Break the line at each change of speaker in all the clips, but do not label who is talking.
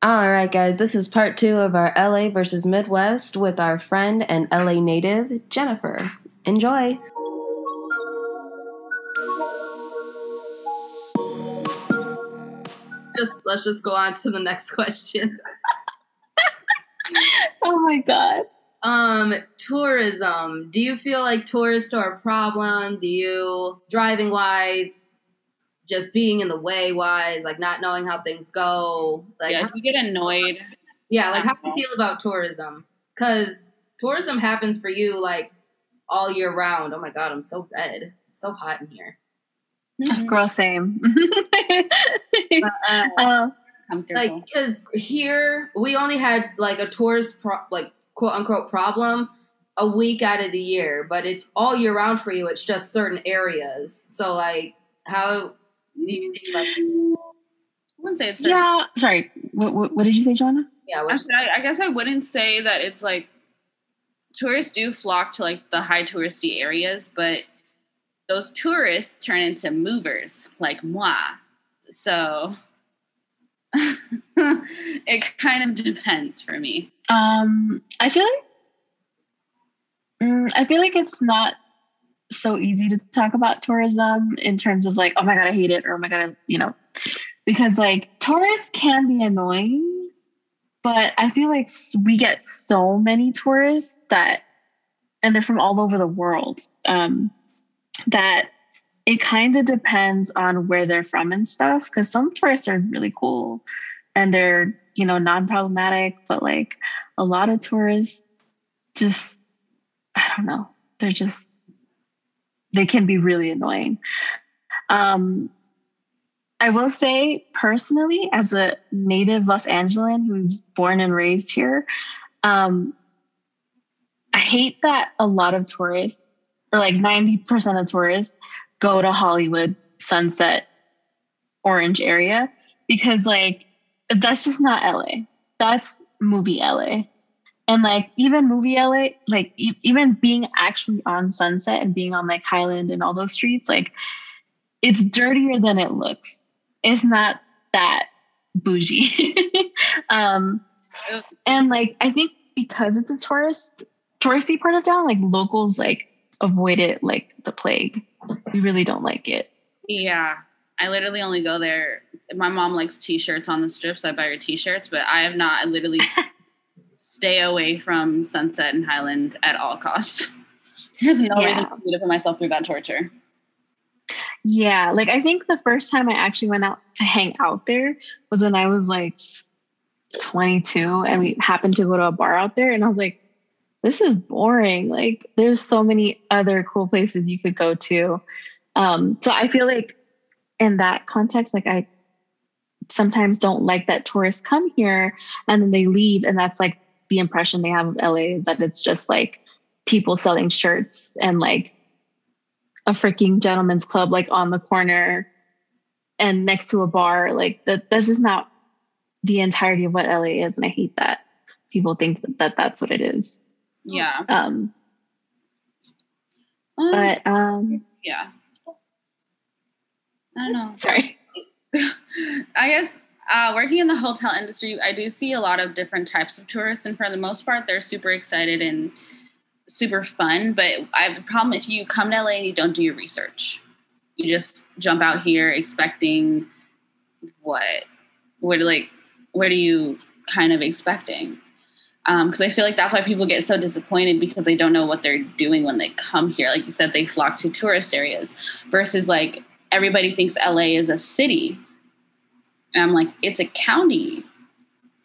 All right, guys, this is part two of our LA versus Midwest with our friend and LA native, Jennifer. Enjoy. Just let's just go on to the next question.
oh my god.
Um, tourism. Do you feel like tourists are a problem? Do you driving wise just being in the way wise, like not knowing how things go. Like,
yeah, you get annoyed.
Yeah, like how do you feel about tourism? Because tourism happens for you like all year round. Oh my god, I'm so red. It's so hot in here.
Girl, same.
but, uh, uh, like, because here we only had like a tourist, pro- like quote unquote problem a week out of the year, but it's all year round for you. It's just certain areas. So like, how do you like? I
wouldn't say it's. Yeah, sorry. What, what, what did you say, Joanna?
Yeah,
I, I guess I wouldn't say that it's like tourists do flock to like the high touristy areas, but those tourists turn into movers like moi. So it kind of depends for me.
Um, I feel like mm, I feel like it's not so easy to talk about tourism in terms of like, oh my God, I hate it, or oh my God, you know, because like tourists can be annoying, but I feel like we get so many tourists that, and they're from all over the world, um, that it kind of depends on where they're from and stuff. Because some tourists are really cool and they're, you know, non problematic, but like a lot of tourists just, I don't know, they're just they can be really annoying. Um, I will say personally, as a native Los Angelan who's born and raised here, um, I hate that a lot of tourists, or like 90% of tourists, go to Hollywood, Sunset, Orange area because, like, that's just not LA. That's movie LA. And like even movie LA, like e- even being actually on Sunset and being on like Highland and all those streets, like it's dirtier than it looks. It's not that bougie. um, and like I think because it's a tourist touristy part of town, like locals like avoid it like the plague. We really don't like it.
Yeah. I literally only go there. My mom likes t-shirts on the strips. So I buy her t-shirts, but I have not. I literally stay away from Sunset and Highland at all costs. There's no yeah. reason for me to put myself through that torture.
Yeah, like I think the first time I actually went out to hang out there was when I was like 22 and we happened to go to a bar out there and I was like this is boring. Like there's so many other cool places you could go to. Um so I feel like in that context like I sometimes don't like that tourists come here and then they leave and that's like the impression they have of LA is that it's just like people selling shirts and like a freaking gentleman's club like on the corner and next to a bar. Like that that's just not the entirety of what LA is. And I hate that people think that, that that's what it is.
Yeah.
Um, um but um
yeah. I don't know.
Sorry.
I guess uh, working in the hotel industry, I do see a lot of different types of tourists, and for the most part, they're super excited and super fun. But I have the problem if you come to LA and you don't do your research, you just jump out here expecting what, what like, what are you kind of expecting? Because um, I feel like that's why people get so disappointed because they don't know what they're doing when they come here. Like you said, they flock to tourist areas versus like everybody thinks LA is a city and I'm like, it's a county,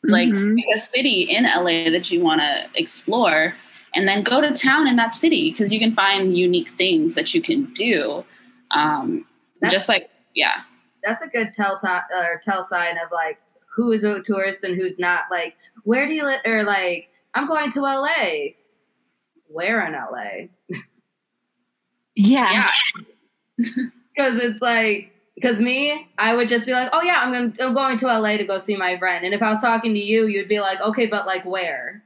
like mm-hmm. a city in LA that you want to explore, and then go to town in that city because you can find unique things that you can do. Um, just like, yeah,
that's a good tell t- or tell sign of like who is a tourist and who's not. Like, where do you live? Or like, I'm going to LA. Where in LA?
Yeah.
Because it's like because me, I would just be like, "Oh yeah, I'm going. I'm going to LA to go see my friend." And if I was talking to you, you'd be like, "Okay, but like where?"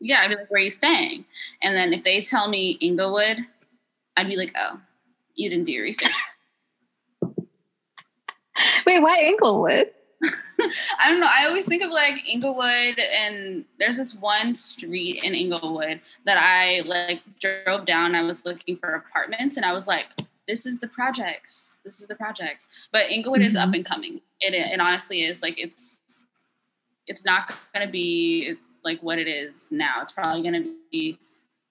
Yeah, I'd be like, "Where are you staying?" And then if they tell me Inglewood, I'd be like, "Oh, you didn't do your research."
Wait, why Inglewood?
I don't know. I always think of like Inglewood, and there's this one street in Inglewood that I like drove down. I was looking for apartments, and I was like, "This is the projects. This is the projects." But Inglewood mm-hmm. is up mm-hmm. and coming. It it honestly is like it's it's not going to be like what it is now. It's probably going to be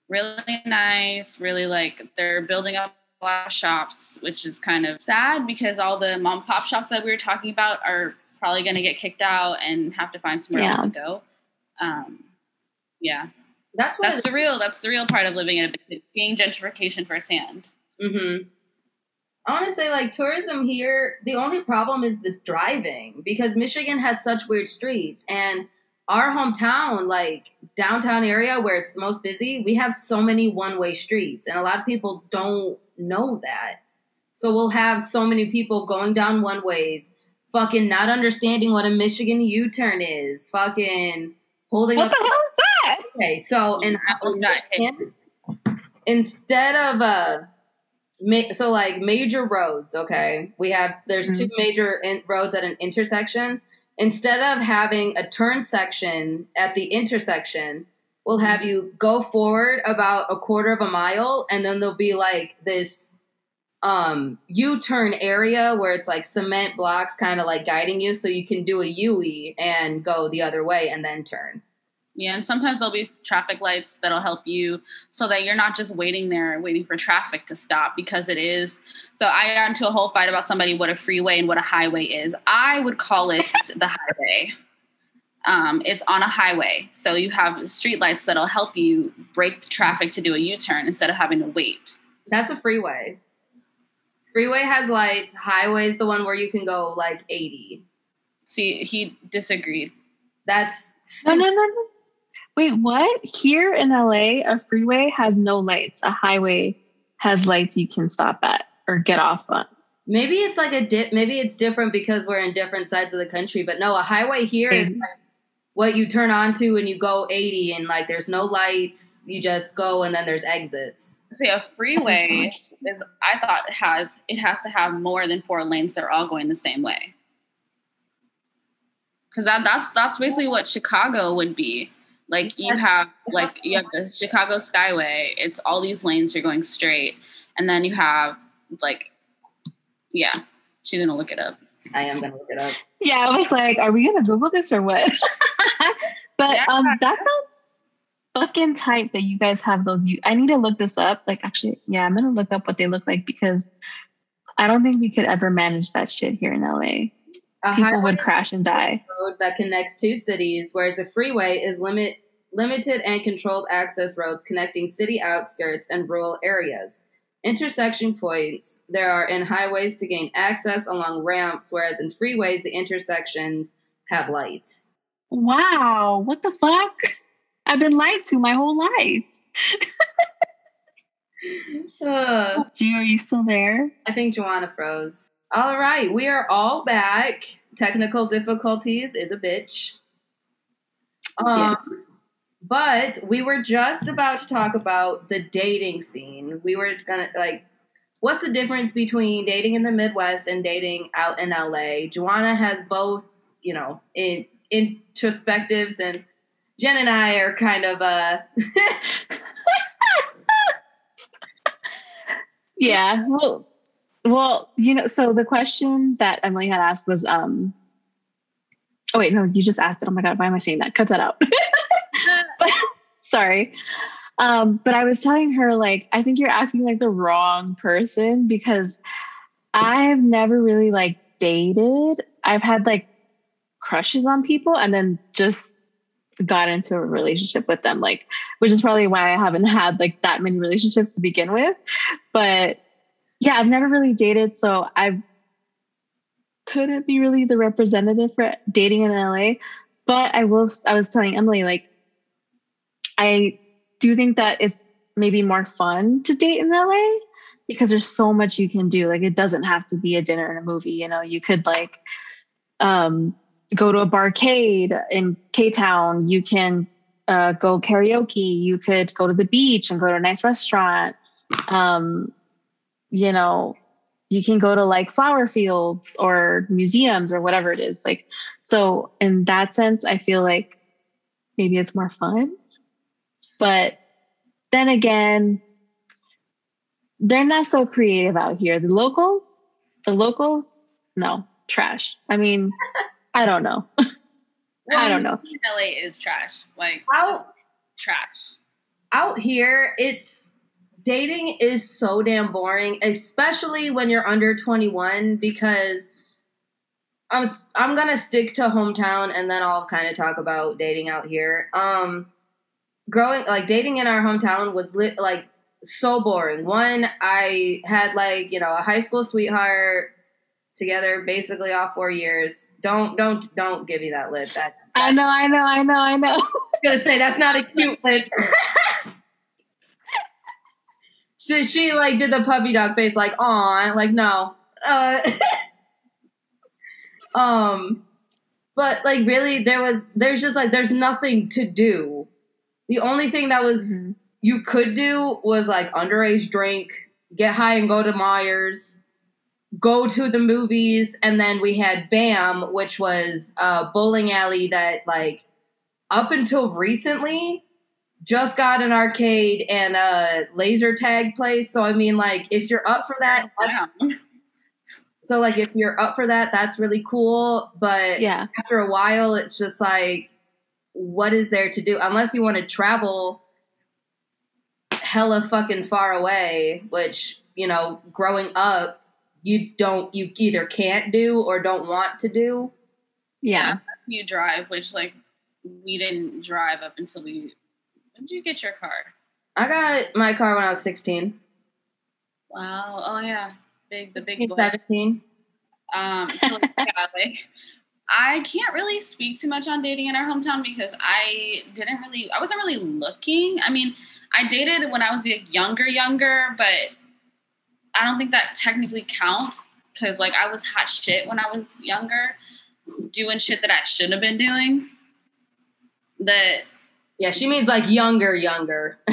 really nice. Really like they're building up a lot of shops, which is kind of sad because all the mom pop shops that we were talking about are probably going to get kicked out and have to find somewhere yeah. else to go. Um, yeah, that's what that's the real that's the real part of living in a seeing gentrification firsthand.
Mm-hmm. I want to say like tourism here. The only problem is the driving because Michigan has such weird streets and our hometown, like downtown area where it's the most busy, we have so many one way streets, and a lot of people don't know that. So we'll have so many people going down one ways, fucking not understanding what a Michigan U turn is, fucking holding
what up. What the hell is that?
Okay, so in, in Michigan, instead of uh, ma- so like major roads, okay, we have there's mm-hmm. two major in- roads at an intersection. Instead of having a turn section at the intersection, we'll have you go forward about a quarter of a mile, and then there'll be like this um U-turn area where it's like cement blocks kind of like guiding you so you can do a UE and go the other way and then turn.
Yeah, and sometimes there'll be traffic lights that'll help you so that you're not just waiting there waiting for traffic to stop because it is. So I got into a whole fight about somebody what a freeway and what a highway is. I would call it the highway. Um, it's on a highway, so you have street lights that'll help you break the traffic to do a U-turn instead of having to wait.
That's a freeway. Freeway has lights. Highway's the one where you can go like 80.
See, he disagreed.
That's
no, no, no, no. Wait, what? Here in LA, a freeway has no lights. A highway has lights you can stop at or get off on.
Maybe it's like a dip. Maybe it's different because we're in different sides of the country. But no, a highway here is like what you turn onto and you go 80 and like there's no lights you just go and then there's exits
see a freeway is i thought it has it has to have more than four lanes they're all going the same way because that that's that's basically what chicago would be like you have like you have the chicago skyway it's all these lanes you're going straight and then you have like yeah she's gonna look it up
i am gonna look it up
yeah i was like are we gonna google this or what but yeah. um, that sounds fucking tight that you guys have those. You, I need to look this up. Like, actually, yeah, I'm gonna look up what they look like because I don't think we could ever manage that shit here in LA. A People would crash and die.
Road that connects two cities, whereas a freeway is limit limited and controlled access roads connecting city outskirts and rural areas. Intersection points there are in highways to gain access along ramps, whereas in freeways the intersections have lights.
Wow, what the fuck? I've been lied to my whole life. uh, Gio, are you still there?
I think Joanna froze. All right, we are all back. Technical difficulties is a bitch. Um, yes. But we were just about to talk about the dating scene. We were gonna like, what's the difference between dating in the Midwest and dating out in LA? Joanna has both, you know, in introspectives and Jen and I are kind of uh
Yeah. Well well, you know, so the question that Emily had asked was um Oh wait, no, you just asked it. Oh my god, why am I saying that? Cut that out. but, sorry. Um, but I was telling her like I think you're asking like the wrong person because I've never really like dated. I've had like crushes on people and then just got into a relationship with them like which is probably why i haven't had like that many relationships to begin with but yeah i've never really dated so i couldn't be really the representative for dating in la but i will i was telling emily like i do think that it's maybe more fun to date in la because there's so much you can do like it doesn't have to be a dinner and a movie you know you could like um go to a barcade in K Town. You can uh, go karaoke. You could go to the beach and go to a nice restaurant. Um, you know, you can go to like flower fields or museums or whatever it is. Like, so in that sense, I feel like maybe it's more fun. But then again, they're not so creative out here. The locals, the locals, no, trash. I mean, I don't know. I don't know.
LA is trash. Like
out
trash.
Out here, it's dating is so damn boring, especially when you're under 21 because I'm I'm going to stick to hometown and then I'll kind of talk about dating out here. Um growing like dating in our hometown was lit, like so boring. One, I had like, you know, a high school sweetheart together basically all four years. Don't don't don't give me that lip. That's, that's
I know, I know, I know, I know.
Gonna say that's not a cute lip. she, she like did the puppy dog face like aw like no. Uh, um but like really there was there's just like there's nothing to do. The only thing that was mm-hmm. you could do was like underage drink, get high and go to Meijer's go to the movies and then we had bam which was a bowling alley that like up until recently just got an arcade and a laser tag place. So i mean like if you're up for that oh, so like if you're up for that that's really cool. But
yeah.
after a while it's just like what is there to do? Unless you want to travel hella fucking far away which you know growing up you don't you either can't do or don't want to do.
Yeah.
You drive, which like we didn't drive up until we when did you get your car?
I got my car when I was sixteen.
Wow. Oh yeah. Big the 16, big boy.
seventeen.
Um so, yeah, like I can't really speak too much on dating in our hometown because I didn't really I wasn't really looking. I mean, I dated when I was younger, younger, but I don't think that technically counts because like I was hot shit when I was younger, doing shit that I shouldn't have been doing. That
yeah, she means like younger, younger.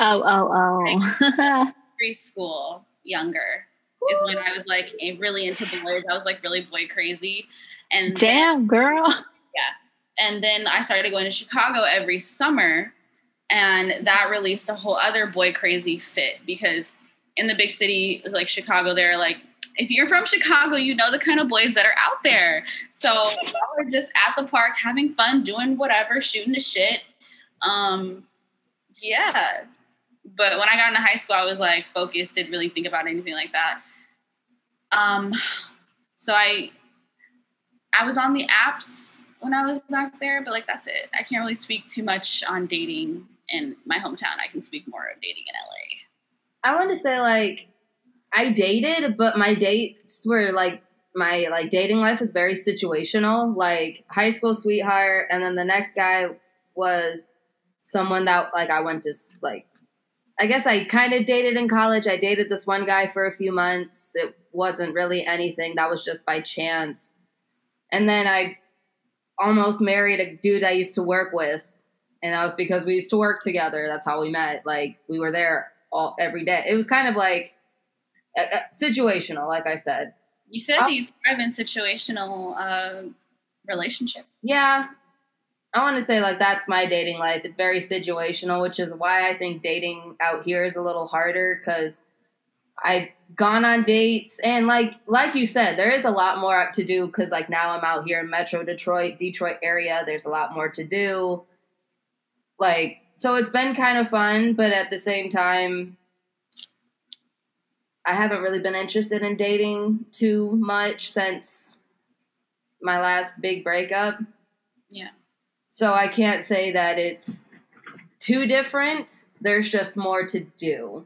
oh, oh,
oh. Preschool younger is when I was like really into boys. I was like really boy crazy. And
damn, then, girl.
Yeah. And then I started going to Chicago every summer, and that released a whole other boy crazy fit because in the big city like Chicago, they're like, if you're from Chicago, you know the kind of boys that are out there. So we're just at the park having fun, doing whatever, shooting the shit. Um, yeah. But when I got into high school, I was like focused, didn't really think about anything like that. Um, so I I was on the apps when I was back there, but like that's it. I can't really speak too much on dating in my hometown. I can speak more of dating in LA.
I want to say like I dated, but my dates were like my like dating life was very situational. Like high school sweetheart, and then the next guy was someone that like I went to like. I guess I kind of dated in college. I dated this one guy for a few months. It wasn't really anything. That was just by chance. And then I almost married a dude I used to work with. And that was because we used to work together. That's how we met. Like we were there all every day. It was kind of like uh, uh, situational, like I said.
You said um, you thrive in situational uh, relationship.
Yeah, I want to say like that's my dating life. It's very situational, which is why I think dating out here is a little harder because I've gone on dates and like like you said, there is a lot more to do because like now I'm out here in Metro Detroit, Detroit area. There's a lot more to do. Like so it's been kind of fun, but at the same time, I haven't really been interested in dating too much since my last big breakup.
Yeah.
So I can't say that it's too different. There's just more to do.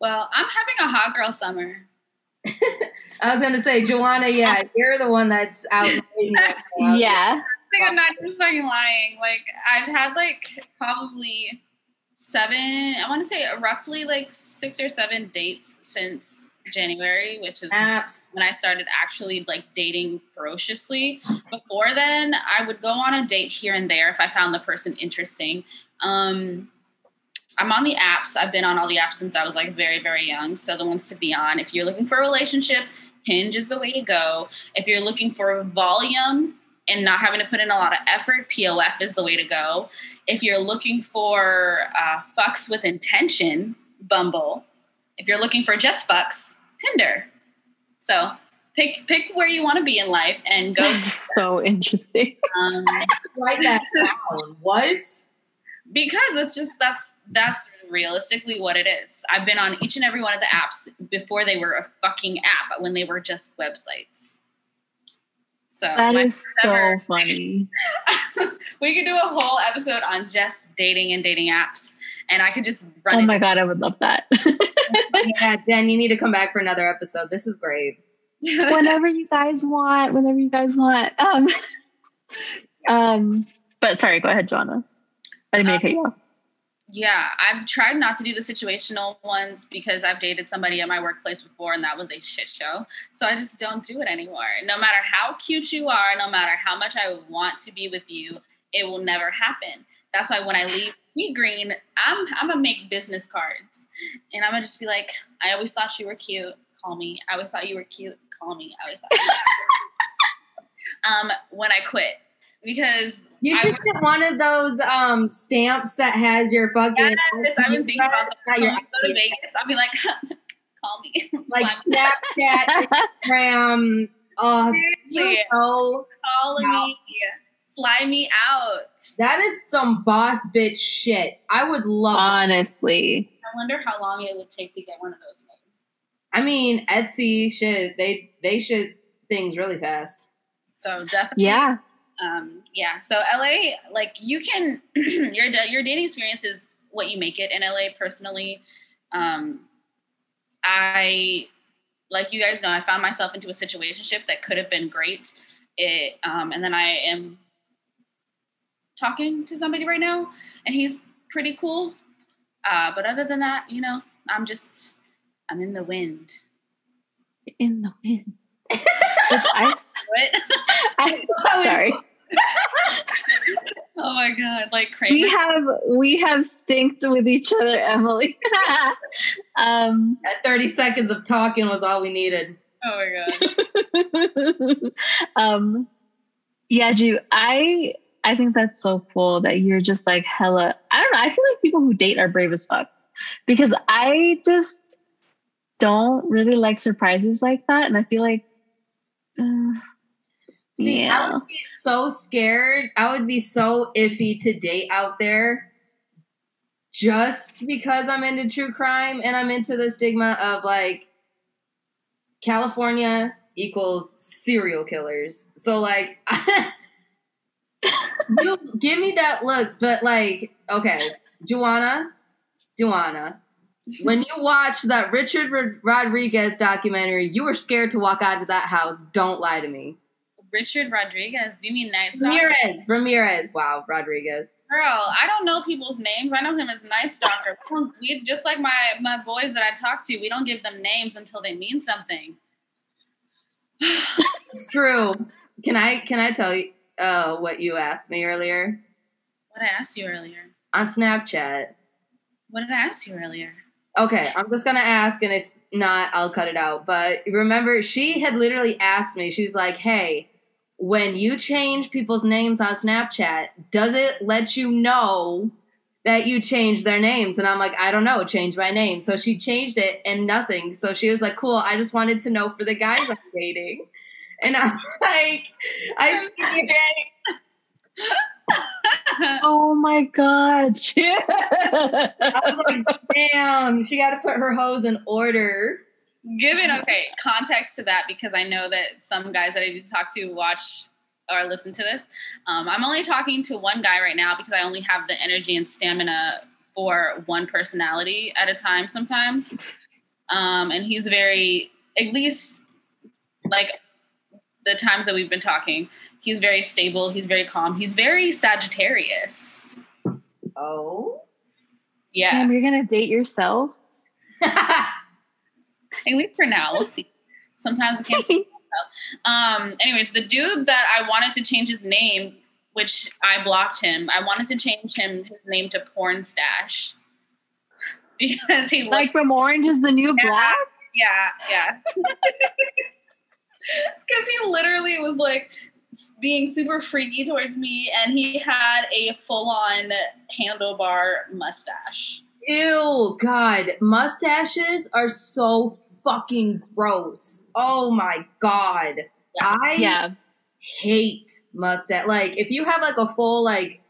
Well, I'm having a hot girl summer.
I was gonna say, Joanna, yeah, you're the one that's out.
yeah
think I'm not even fucking lying. Like I've had like probably seven, I want to say roughly like six or seven dates since January, which is
Apps.
when I started actually like dating ferociously. Before then, I would go on a date here and there if I found the person interesting. Um, I'm on the apps. I've been on all the apps since I was like very, very young. So the ones to be on. If you're looking for a relationship, Hinge is the way to go. If you're looking for volume and not having to put in a lot of effort, POF is the way to go. If you're looking for uh, fucks with intention, Bumble. If you're looking for just fucks, Tinder. So pick pick where you want to be in life and go.
so interesting. Um,
write that down. What?
Because that's just that's that's realistically what it is. I've been on each and every one of the apps before they were a fucking app, when they were just websites.
So that is so funny.
we could do a whole episode on just dating and dating apps, and I could just run.
Oh my god, I would love that.
yeah, Jen, you need to come back for another episode. This is great.
whenever you guys want, whenever you guys want. Um, um, but sorry, go ahead, Joanna. I didn't mean to cut you off
yeah, I've tried not to do the situational ones because I've dated somebody at my workplace before and that was a shit show. So I just don't do it anymore. No matter how cute you are, no matter how much I want to be with you, it will never happen. That's why when I leave Meet Green, I'm I'm gonna make business cards. And I'm gonna just be like, I always thought you were cute, call me. I always thought you were cute, call me. I always thought um when I quit. Because
you should I, get one of those um, stamps that has your fucking. Yes, I've been thinking about
that. Your, go to Vegas. I'll be like, call me.
Like Snapchat, Instagram. Uh, you know,
call me, fly me out.
That is some boss bitch shit. I would love.
Honestly,
I wonder how long it would take to get one of those made.
I mean, Etsy should they they should things really fast.
So definitely,
yeah
um, yeah. So LA, like you can your your dating experience is what you make it in LA. Personally, um, I like you guys know I found myself into a situationship that could have been great. It um, and then I am talking to somebody right now, and he's pretty cool. Uh, but other than that, you know, I'm just I'm in the wind.
In the wind. Which I, I sorry.
Oh my god, like crazy.
We have we have synced with each other, Emily. um,
That 30 seconds of talking was all we needed.
Oh my
god. um, yeah, Ju, I I think that's so cool that you're just like hella. I don't know. I feel like people who date are brave as fuck because I just don't really like surprises like that, and I feel like. Uh,
See, yeah. I would be so scared. I would be so iffy to date out there just because I'm into true crime and I'm into the stigma of like California equals serial killers. So like you give me that look, but like, okay, Joanna, Joanna, when you watch that Richard Rodriguez documentary, you were scared to walk out of that house. Don't lie to me.
Richard Rodriguez. Do you mean Night
Stalker? Ramirez. Ramirez. Wow, Rodriguez.
Girl, I don't know people's names. I know him as Night Stalker. we just like my my boys that I talk to. We don't give them names until they mean something.
it's true. Can I can I tell you uh, what you asked me earlier?
What I asked you earlier
on Snapchat.
What did I ask you earlier?
Okay, I'm just gonna ask, and if not, I'll cut it out. But remember, she had literally asked me. She's like, "Hey, when you change people's names on Snapchat, does it let you know that you changed their names? And I'm like, I don't know, change my name. So she changed it and nothing. So she was like, cool, I just wanted to know for the guys I'm dating. And I'm like, I
oh my god.
I was like, damn, she got to put her hoes in order
given okay context to that because i know that some guys that i do talk to watch or listen to this um, i'm only talking to one guy right now because i only have the energy and stamina for one personality at a time sometimes. Um, and he's very at least like the times that we've been talking he's very stable he's very calm he's very sagittarius.
Oh.
Yeah.
Damn, you're gonna date yourself
at least for now. We'll see. Sometimes I can't see Um, anyways, the dude that I wanted to change his name, which I blocked him, I wanted to change him his name to Porn Stash. because he
like from Orange is the New
yeah,
Black.
Yeah, yeah. Because he literally was like being super freaky towards me, and he had a full-on handlebar mustache.
Ew, God, mustaches are so fucking gross. Oh my god, yeah. I yeah. hate mustache. Like if you have like a full like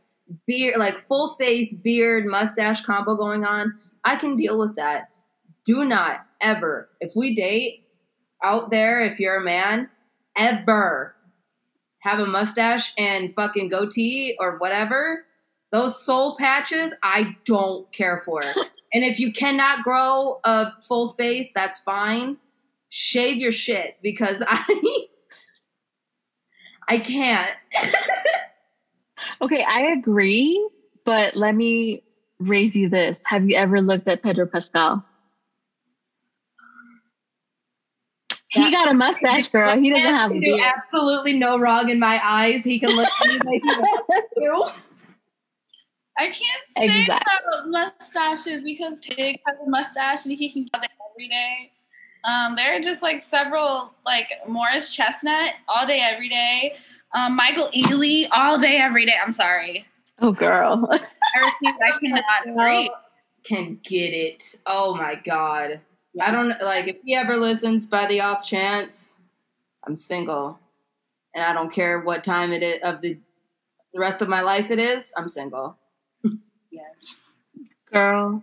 beard, like full face beard mustache combo going on, I can deal with that. Do not ever, if we date out there, if you're a man, ever have a mustache and fucking goatee or whatever. Those soul patches, I don't care for. and if you cannot grow a full face, that's fine. Shave your shit because I I can't.
okay, I agree, but let me raise you this. Have you ever looked at Pedro Pascal? He got a mustache, girl. He doesn't have a beard.
Absolutely no wrong in my eyes. He can look at me like he wants to.
I can't stand exactly. mustaches because Tig has a mustache and he can get it every day. Um, there are just like several, like Morris Chestnut all day, every day. Um, Michael Ealy all day, every day. I'm sorry.
Oh, girl.
I cannot Can get it. Oh my god. I don't like if he ever listens by the off chance. I'm single, and I don't care what time it is of the the rest of my life it is. I'm single.
Girl.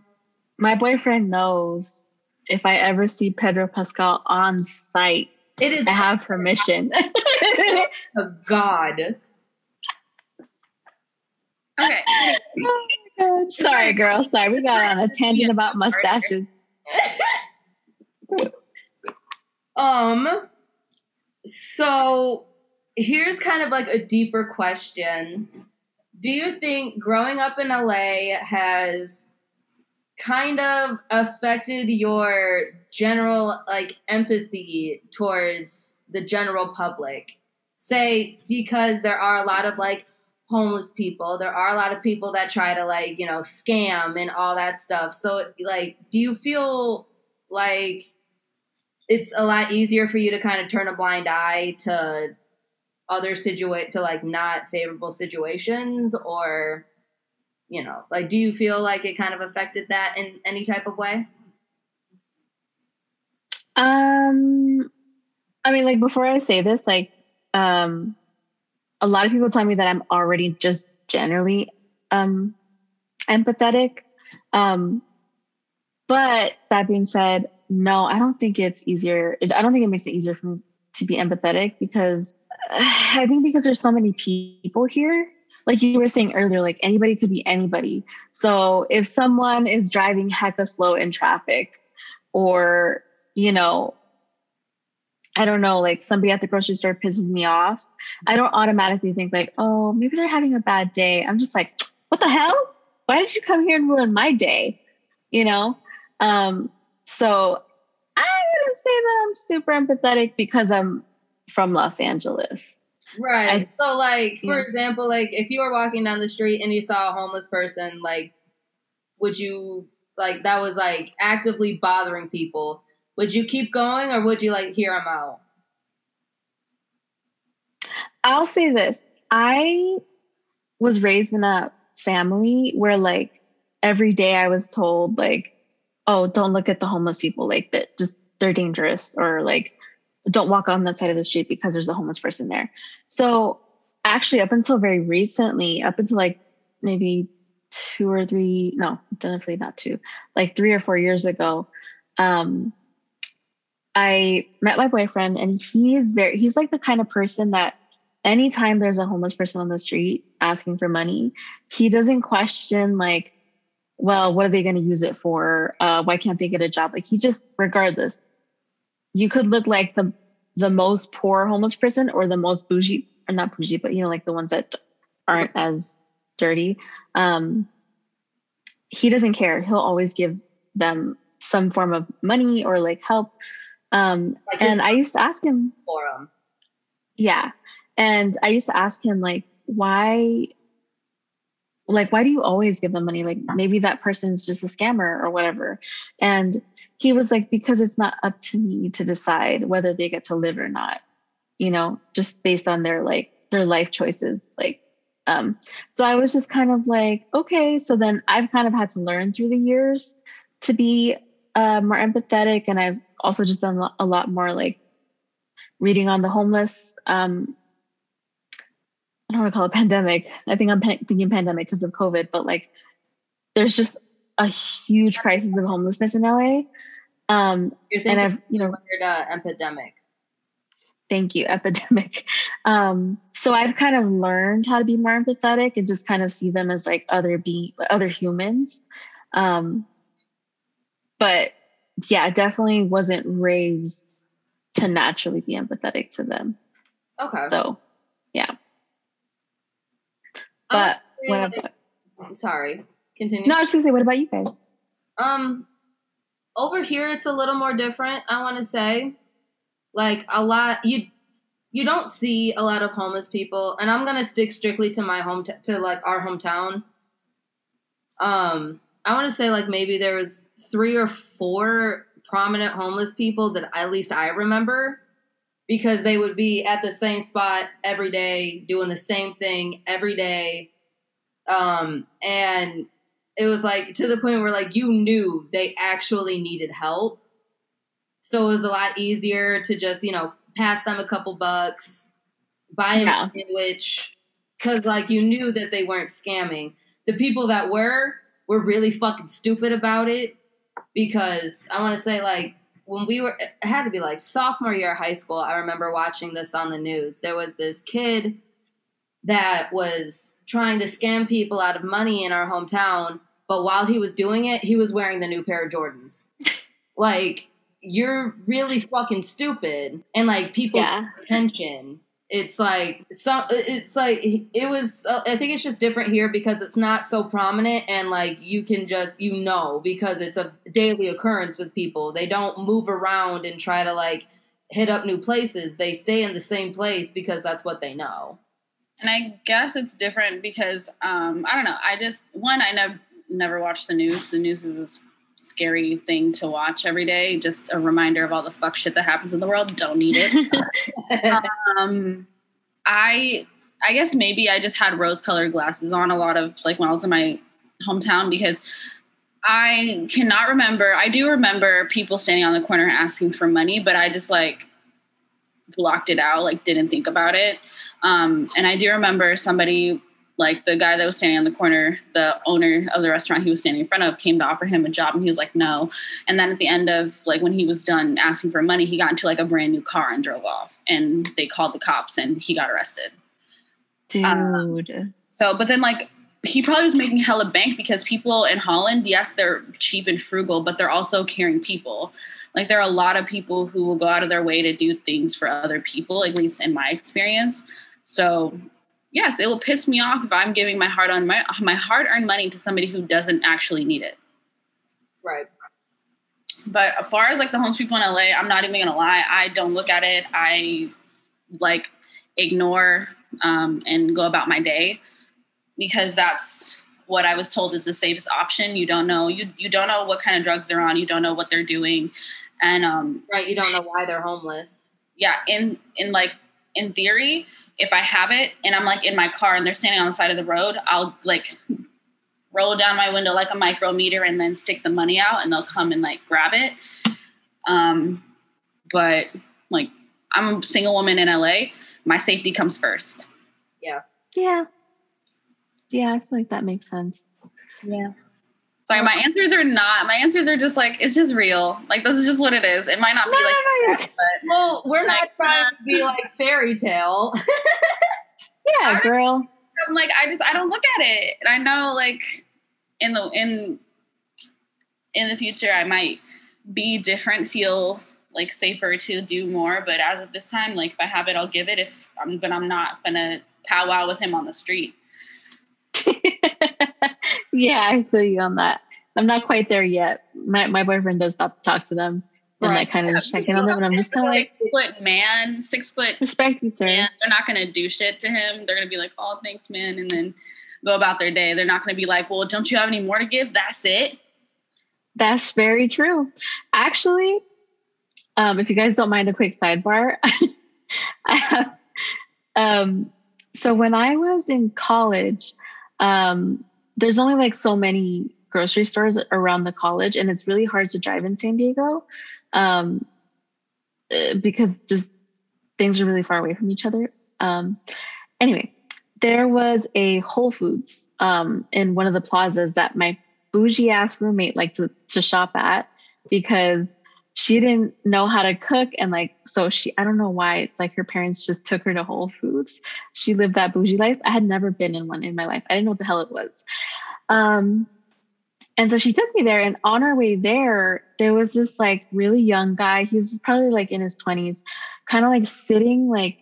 My boyfriend knows if I ever see Pedro Pascal on site,
it is.
I have permission.
oh God.
Okay.
Oh God. Sorry, girl. Sorry, we got on a tangent about mustaches.
um. So here's kind of like a deeper question. Do you think growing up in LA has kind of affected your general like empathy towards the general public? Say because there are a lot of like homeless people. There are a lot of people that try to like, you know, scam and all that stuff. So like do you feel like it's a lot easier for you to kind of turn a blind eye to other situate to like not favorable situations or you know like do you feel like it kind of affected that in any type of way?
Um i mean like before i say this like um a lot of people tell me that i'm already just generally um empathetic. Um but that being said no i don't think it's easier i don't think it makes it easier for me to be empathetic because I think because there's so many people here, like you were saying earlier, like anybody could be anybody. So if someone is driving hecka slow in traffic, or, you know, I don't know, like somebody at the grocery store pisses me off, I don't automatically think, like, oh, maybe they're having a bad day. I'm just like, what the hell? Why did you come here and ruin my day? You know? Um, so I wouldn't say that I'm super empathetic because I'm from Los Angeles.
Right. I, so like for yeah. example, like if you were walking down the street and you saw a homeless person, like would you like that was like actively bothering people, would you keep going or would you like hear them out?
I'll say this. I was raised in a family where like every day I was told like, oh, don't look at the homeless people like that just they're dangerous or like don't walk on that side of the street because there's a homeless person there. So actually up until very recently, up until like maybe two or three, no, definitely not two, like three or four years ago, um, I met my boyfriend and he is very, he's like the kind of person that anytime there's a homeless person on the street asking for money, he doesn't question like, well, what are they going to use it for? Uh, why can't they get a job? Like he just, regardless, you could look like the the most poor homeless person or the most bougie or not bougie but you know like the ones that aren't as dirty. Um he doesn't care. He'll always give them some form of money or like help. Um like and i used to ask him
for him
yeah. And i used to ask him like why like why do you always give them money? Like maybe that person's just a scammer or whatever. And he was like because it's not up to me to decide whether they get to live or not you know just based on their like their life choices like um so i was just kind of like okay so then i've kind of had to learn through the years to be uh, more empathetic and i've also just done a lot more like reading on the homeless um I don't want to call it pandemic. I think I'm thinking pandemic because of COVID, but like there's just a huge crisis of homelessness in LA. Um, and I've, you know,
uh, epidemic.
Thank you, epidemic. Um, so I've kind of learned how to be more empathetic and just kind of see them as like other be other humans. Um, but yeah, definitely wasn't raised to naturally be empathetic to them.
Okay.
So, yeah. But what
about? Sorry, continue.
No, I was just gonna say, what about you guys?
Um, over here it's a little more different. I want to say, like a lot you you don't see a lot of homeless people, and I'm gonna stick strictly to my home t- to like our hometown. Um, I want to say like maybe there was three or four prominent homeless people that at least I remember because they would be at the same spot every day doing the same thing every day um and it was like to the point where like you knew they actually needed help. So it was a lot easier to just you know pass them a couple bucks buy them yeah. a sandwich because like you knew that they weren't scamming. The people that were were really fucking stupid about it because i want to say like when we were it had to be like sophomore year of high school i remember watching this on the news. There was this kid that was trying to scam people out of money in our hometown but while he was doing it he was wearing the new pair of jordans. Like you're really fucking stupid. And like people yeah. attention. It's like so it's like it was uh, i think it's just different here because it's not so prominent and like you can just you know because it's a daily occurrence with people. They don't move around and try to like hit up new places. They stay in the same place because that's what they know.
And i guess it's different because um i don't know. I just one i never never watch the news the news is this scary thing to watch every day. Just a reminder of all the fuck shit that happens in the world. Don't need it. um, I I guess maybe I just had rose colored glasses on a lot of like when I was in my hometown because I cannot remember. I do remember people standing on the corner asking for money, but I just like blocked it out, like didn't think about it. Um, and I do remember somebody like the guy that was standing on the corner, the owner of the restaurant he was standing in front of came to offer him a job and he was like, no. And then at the end of like when he was done asking for money, he got into like a brand new car and drove off and they called the cops and he got arrested.
Dude. Um,
so, but then like he probably was making hella bank because people in Holland, yes, they're cheap and frugal, but they're also caring people. Like there are a lot of people who will go out of their way to do things for other people, at least in my experience. So yes, it will piss me off if I'm giving my hard on my my hard earned money to somebody who doesn't actually need it.
Right.
But as far as like the homeless people in LA, I'm not even gonna lie. I don't look at it. I like ignore um, and go about my day because that's what I was told is the safest option. You don't know you you don't know what kind of drugs they're on. You don't know what they're doing, and um,
right. You don't know why they're homeless.
Yeah, in in like in theory, if I have it and I'm like in my car and they're standing on the side of the road, I'll like roll down my window like a micrometer and then stick the money out and they'll come and like grab it. Um, but like I'm a single woman in LA, my safety comes first.
Yeah.
Yeah. Yeah, I feel like that makes sense.
Yeah. Sorry, my answers are not. My answers are just like it's just real. Like this is just what it is. It might not no, be like. No, no,
but well, we're not trying to uh, be like fairy tale.
yeah, girl.
I'm like I just I don't look at it, and I know like in the in in the future I might be different, feel like safer to do more. But as of this time, like if I have it, I'll give it. If I'm, but I'm not gonna powwow with him on the street.
yeah, I feel you on that. I'm not quite there yet. My my boyfriend does stop to talk to them and right. like kind of yeah. check in on them, and I'm just kind of like
six foot man, six foot
respect you, sir. Man,
they're not gonna do shit to him. They're gonna be like, "Oh, thanks, man," and then go about their day. They're not going to be like, well, don't you have any more to give? That's it.
That's very true. Actually, um, if you guys don't mind a quick sidebar, I have, um, so when I was in college, um, there's only like so many grocery stores around the college, and it's really hard to drive in San Diego um, uh, because just things are really far away from each other. Um, anyway, there was a Whole Foods um, in one of the plazas that my bougie ass roommate liked to, to shop at because she didn't know how to cook and like so she i don't know why it's like her parents just took her to whole foods. She lived that bougie life. I had never been in one in my life. I didn't know what the hell it was. Um and so she took me there and on our way there there was this like really young guy. He was probably like in his 20s kind of like sitting like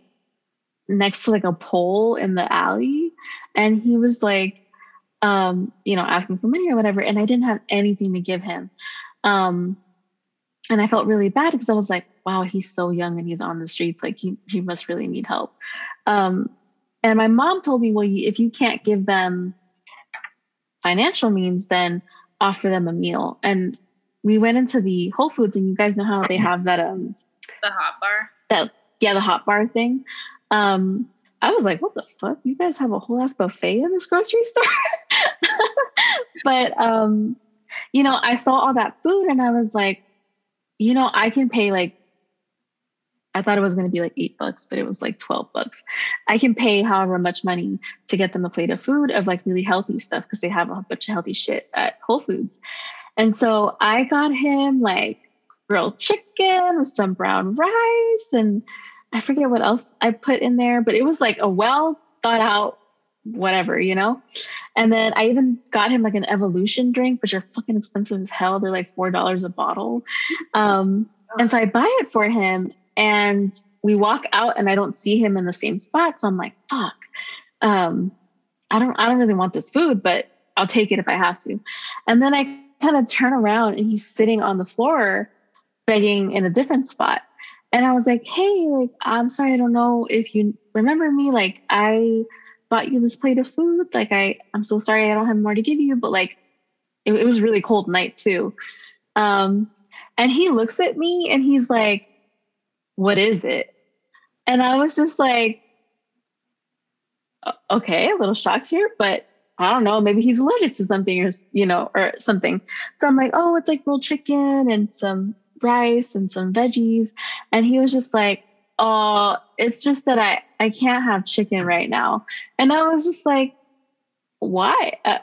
next to like a pole in the alley. And he was like um you know asking for money or whatever and i didn't have anything to give him. Um and I felt really bad because I was like, wow, he's so young and he's on the streets. Like he, he must really need help. Um, and my mom told me, well, if you can't give them financial means, then offer them a meal. And we went into the Whole Foods, and you guys know how they have that um
the hot bar.
That yeah, the hot bar thing. Um, I was like, what the fuck? You guys have a whole ass buffet in this grocery store? but um, you know, I saw all that food and I was like, you know, I can pay like, I thought it was going to be like eight bucks, but it was like 12 bucks. I can pay however much money to get them a plate of food of like really healthy stuff because they have a bunch of healthy shit at Whole Foods. And so I got him like grilled chicken with some brown rice and I forget what else I put in there, but it was like a well thought out whatever, you know? And then I even got him like an evolution drink, which are fucking expensive as hell. They're like $4 a bottle. Um, and so I buy it for him and we walk out and I don't see him in the same spot. So I'm like, fuck. Um, I don't I don't really want this food, but I'll take it if I have to. And then I kind of turn around and he's sitting on the floor begging in a different spot. And I was like, hey, like, I'm sorry, I don't know if you remember me. Like, I bought you this plate of food. Like, I, I'm so sorry I don't have more to give you, but like, it, it was really cold night too. Um, and he looks at me and he's like, what is it? And I was just like, okay, a little shocked here, but I don't know, maybe he's allergic to something or, you know, or something. So I'm like, oh, it's like grilled chicken and some rice and some veggies. And he was just like, oh, it's just that I, I can't have chicken right now. And I was just like, why? Uh,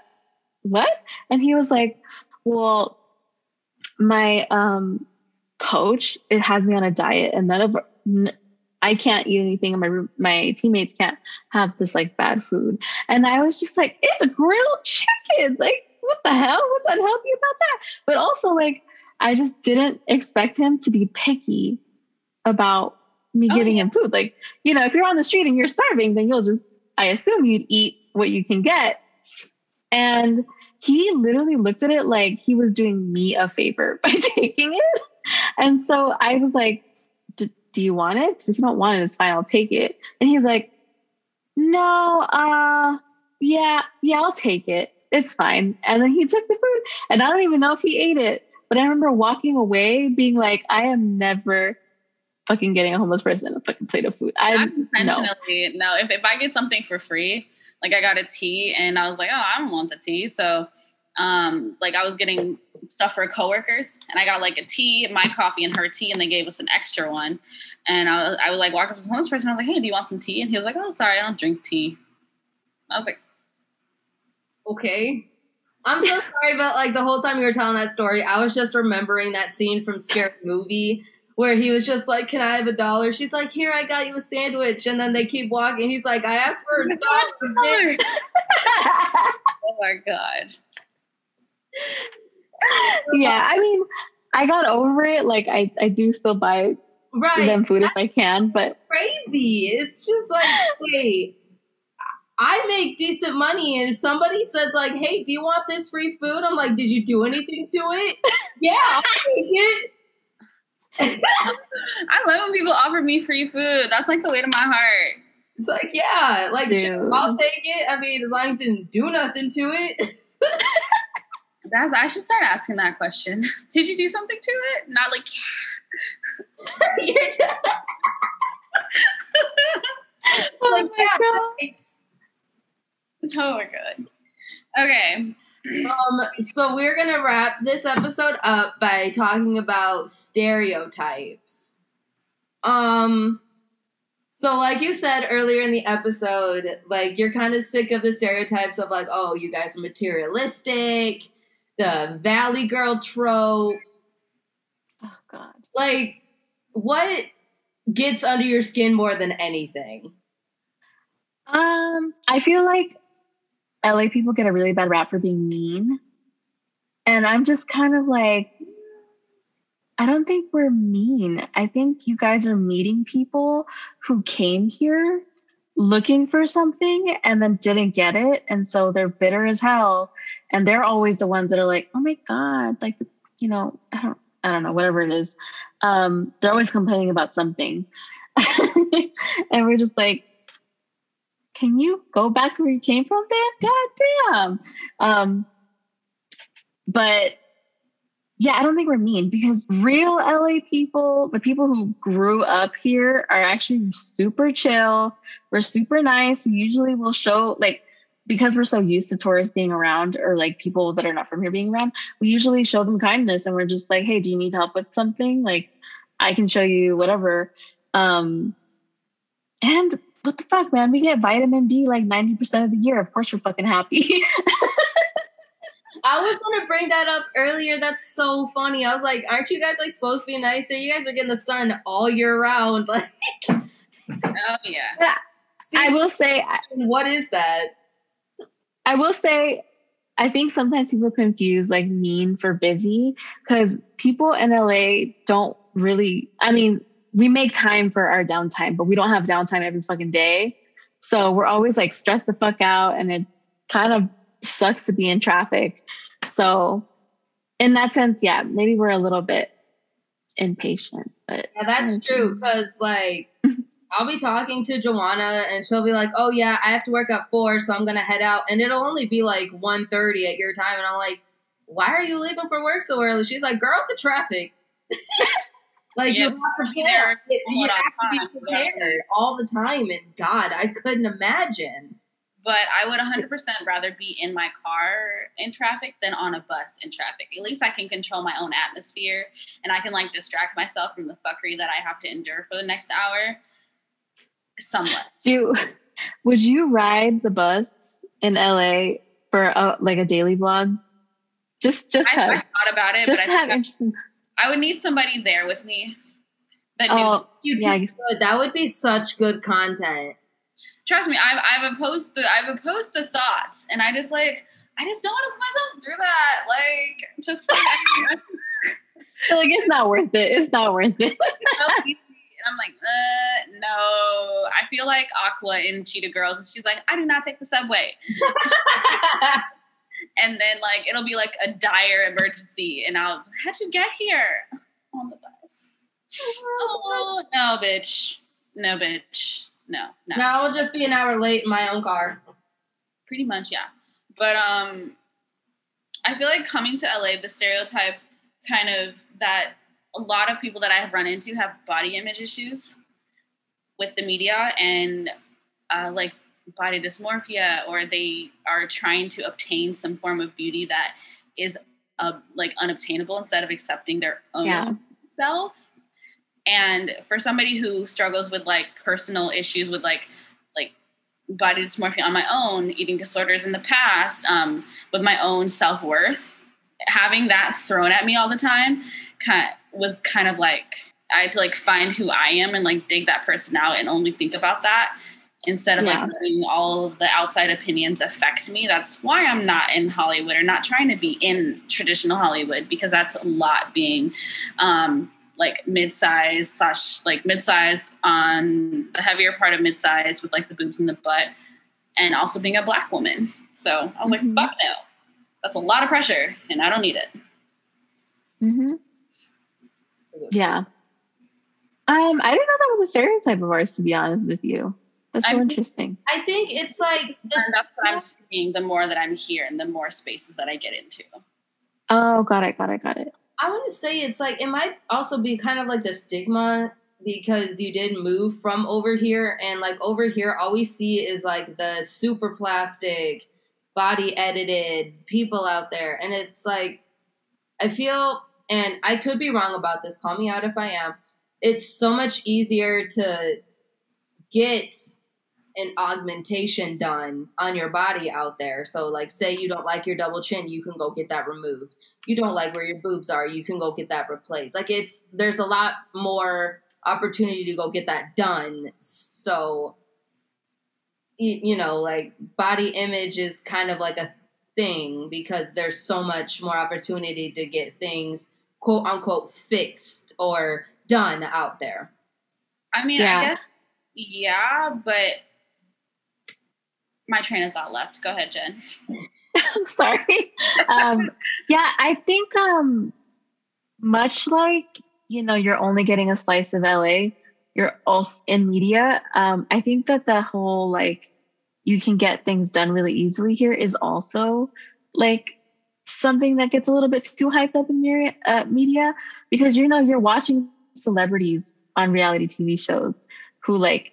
what? And he was like, well, my um, coach, it has me on a diet and none of, n- I can't eat anything and my, my teammates can't have this like bad food. And I was just like, it's grilled chicken. Like, what the hell? What's unhealthy about that? But also like, I just didn't expect him to be picky about me oh, giving yeah. him food. Like, you know, if you're on the street and you're starving, then you'll just, I assume you'd eat what you can get. And he literally looked at it like he was doing me a favor by taking it. And so I was like, do you want it? If you don't want it, it's fine. I'll take it. And he's like, no, uh, yeah, yeah, I'll take it. It's fine. And then he took the food and I don't even know if he ate it. But I remember walking away being like, I am never fucking getting a homeless person a fucking plate of food. I
intentionally no. no. If if I get something for free, like I got a tea and I was like, oh, I don't want the tea. So um like I was getting stuff for coworkers and I got like a tea, my coffee and her tea, and they gave us an extra one. And I was, I was like walking up to the homeless person, I was like, Hey, do you want some tea? And he was like, Oh, sorry, I don't drink tea. I was like,
Okay. I'm so sorry, but like the whole time you were telling that story, I was just remembering that scene from Scary Movie where he was just like, "Can I have a dollar?" She's like, "Here, I got you a sandwich." And then they keep walking. He's like, "I asked for a dollar."
oh my god.
yeah, I mean, I got over it. Like, I I do still buy right. them food That's if I can, but
crazy. It's just like, wait. I make decent money, and if somebody says like, "Hey, do you want this free food?" I'm like, "Did you do anything to it?" yeah, I'll take it.
I love when people offer me free food. That's like the way to my heart.
It's like, yeah, like sure, I'll take it. I mean, as long as it didn't do nothing to it.
That's I should start asking that question. Did you do something to it? Not like you're just oh like, my god. Oh my god. Okay.
Um, so we're gonna wrap this episode up by talking about stereotypes. Um, so, like you said earlier in the episode, like you're kind of sick of the stereotypes of like, oh, you guys are materialistic, the Valley Girl trope.
Oh God!
Like, what gets under your skin more than anything?
Um, I feel like LA people get a really bad rap for being mean, and I'm just kind of like, I don't think we're mean. I think you guys are meeting people who came here looking for something and then didn't get it. And so they're bitter as hell. And they're always the ones that are like, oh my God, like, you know, I don't, I don't know, whatever it is. Um, they're always complaining about something. and we're just like, can you go back where you came from then? God damn. Um, but yeah, I don't think we're mean because real LA people, the people who grew up here, are actually super chill. We're super nice. We usually will show, like, because we're so used to tourists being around or like people that are not from here being around, we usually show them kindness and we're just like, hey, do you need help with something? Like, I can show you whatever. Um, and what the fuck, man? We get vitamin D like 90% of the year. Of course, we're fucking happy.
I was gonna bring that up earlier. That's so funny. I was like, aren't you guys like supposed to be nicer? You guys are getting the sun all year round.
Like, oh yeah.
yeah. See, I will say,
what is that?
I will say, I think sometimes people confuse like mean for busy because people in LA don't really. I mean, we make time for our downtime, but we don't have downtime every fucking day. So we're always like stressed the fuck out, and it's kind of sucks to be in traffic. So, in that sense, yeah, maybe we're a little bit impatient. But
yeah, that's mm-hmm. true because like I'll be talking to Joanna and she'll be like, "Oh yeah, I have to work at four, so I'm gonna head out," and it'll only be like 1.30 at your time, and I'm like, "Why are you leaving for work so early?" She's like, "Girl, the traffic." like you have to prepare. You have to be prepared all the time, and God, I couldn't imagine.
But I would 100% rather be in my car in traffic than on a bus in traffic. At least I can control my own atmosphere and I can like distract myself from the fuckery that I have to endure for the next hour somewhat.
Do would you ride the bus in LA for a, like a daily vlog? Just just
I, I thought about it, just but I have interesting. I would need somebody there with me.
That oh, yeah, that would be such good content
trust me, I've I've opposed the I've opposed the thoughts, and I just like I just don't want to put myself through that. Like just like,
like it's not worth it. It's not worth it.
and I'm like, uh, no. I feel like Aqua in Cheetah Girls, and she's like, I do not take the subway. and then like it'll be like a dire emergency, and I'll how'd you get here on the bus? Oh no, bitch, no, bitch no, no.
Now I'll just be an hour late in my own car.
Pretty much, yeah. But um, I feel like coming to LA, the stereotype kind of that a lot of people that I have run into have body image issues with the media and uh, like body dysmorphia, or they are trying to obtain some form of beauty that is uh, like unobtainable instead of accepting their own yeah. self and for somebody who struggles with like personal issues with like like body dysmorphia on my own eating disorders in the past um, with my own self-worth having that thrown at me all the time kind of, was kind of like i had to like find who i am and like dig that person out and only think about that instead of yeah. like letting all of the outside opinions affect me that's why i'm not in hollywood or not trying to be in traditional hollywood because that's a lot being um, like mid-size slash like mid-size on the heavier part of mid-size with like the boobs and the butt and also being a black woman so i was mm-hmm. like fuck no that's a lot of pressure and i don't need it
mm-hmm. yeah um i didn't know that was a stereotype of ours to be honest with you That's so I interesting.
I think it's like
this, that's what I'm seeing the more that I'm here and the more spaces that I get into.
Oh, got it, got it, got it.
I want to say it's like it might also be kind of like the stigma because you did move from over here and like over here all we see is like the super plastic body edited people out there and it's like I feel and I could be wrong about this call me out if I am it's so much easier to get an augmentation done on your body out there. So, like, say you don't like your double chin, you can go get that removed. You don't like where your boobs are, you can go get that replaced. Like, it's there's a lot more opportunity to go get that done. So, you, you know, like body image is kind of like a thing because there's so much more opportunity to get things quote unquote fixed or done out there.
I mean, yeah. I guess yeah, but my train is out left. Go ahead, Jen.
Sorry. Um, yeah, I think um, much like you know, you're only getting a slice of LA. You're also in media. Um, I think that the whole like you can get things done really easily here is also like something that gets a little bit too hyped up in media, uh, media because you know you're watching celebrities on reality TV shows who like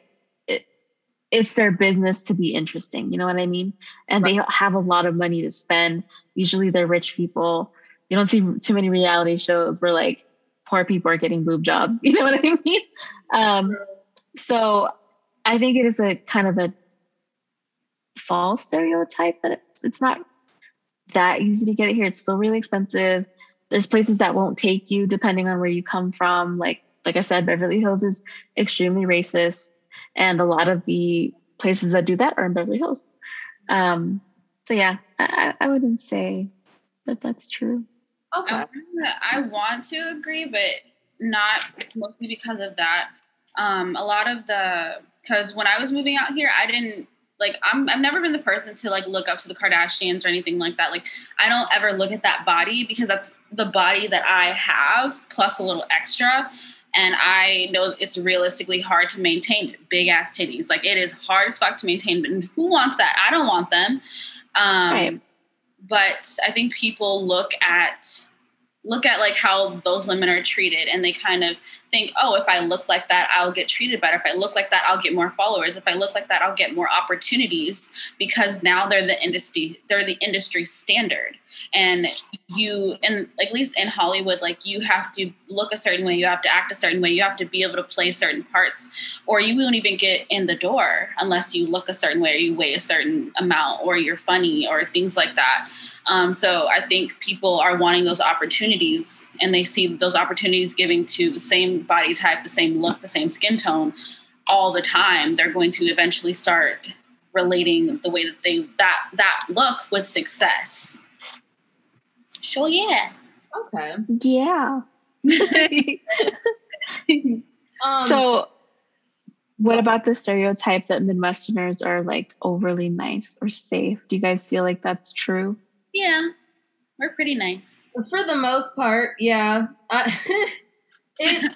it's their business to be interesting. You know what I mean? And right. they have a lot of money to spend. Usually they're rich people. You don't see too many reality shows where like poor people are getting boob jobs. You know what I mean? Um, so I think it is a kind of a false stereotype that it's, it's not that easy to get it here. It's still really expensive. There's places that won't take you depending on where you come from. Like like I said, Beverly Hills is extremely racist. And a lot of the places that do that are in Beverly Hills. Um, so yeah, I, I wouldn't say that that's true.
Okay. I want to agree, but not mostly because of that. Um, a lot of the because when I was moving out here, I didn't like I'm I've never been the person to like look up to the Kardashians or anything like that. Like I don't ever look at that body because that's the body that I have plus a little extra and I know it's realistically hard to maintain big ass titties. Like it is hard as fuck to maintain, but who wants that? I don't want them. Um, right. But I think people look at look at like how those women are treated and they kind of think oh if i look like that i'll get treated better. If i look like that i'll get more followers. If i look like that i'll get more opportunities because now they're the industry they're the industry standard. And you and at least in hollywood like you have to look a certain way you have to act a certain way you have to be able to play certain parts or you won't even get in the door unless you look a certain way or you weigh a certain amount or you're funny or things like that um, so I think people are wanting those opportunities and they see those opportunities giving to the same body type, the same look, the same skin tone all the time. They're going to eventually start relating the way that they that that look with success. Sure, yeah.
Okay.
Yeah. um, so what about the stereotype that Midwesterners are like overly nice or safe? Do you guys feel like that's true?
Yeah, we're pretty nice.
For the most part, yeah.
it,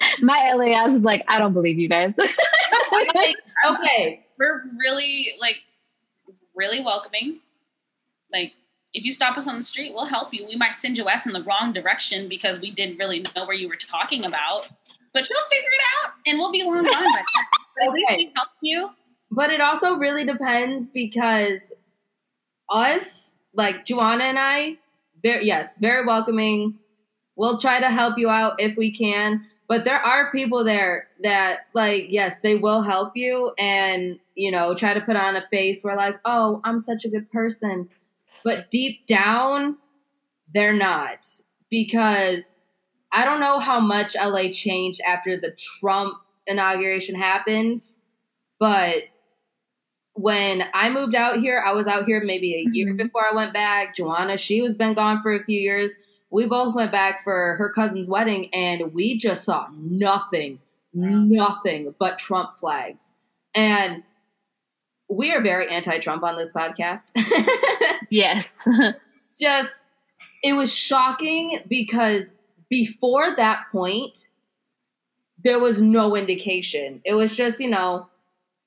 My LA ass is like, I don't believe you guys.
like, okay, we're really like really welcoming. Like, if you stop us on the street, we'll help you. We might send your ass in the wrong direction because we didn't really know where you were talking about, but you'll figure it out, and we'll be long gone. At least we help you.
But it also really depends because us, like Joanna and I, very, yes, very welcoming. We'll try to help you out if we can. But there are people there that, like, yes, they will help you and, you know, try to put on a face where, like, oh, I'm such a good person. But deep down, they're not. Because I don't know how much LA changed after the Trump inauguration happened, but when I moved out here, I was out here maybe a year mm-hmm. before I went back. Joanna, she was been gone for a few years. We both went back for her cousin's wedding and we just saw nothing, nothing but Trump flags. And we are very anti-Trump on this podcast.
yes.
it's just it was shocking because before that point there was no indication. It was just, you know,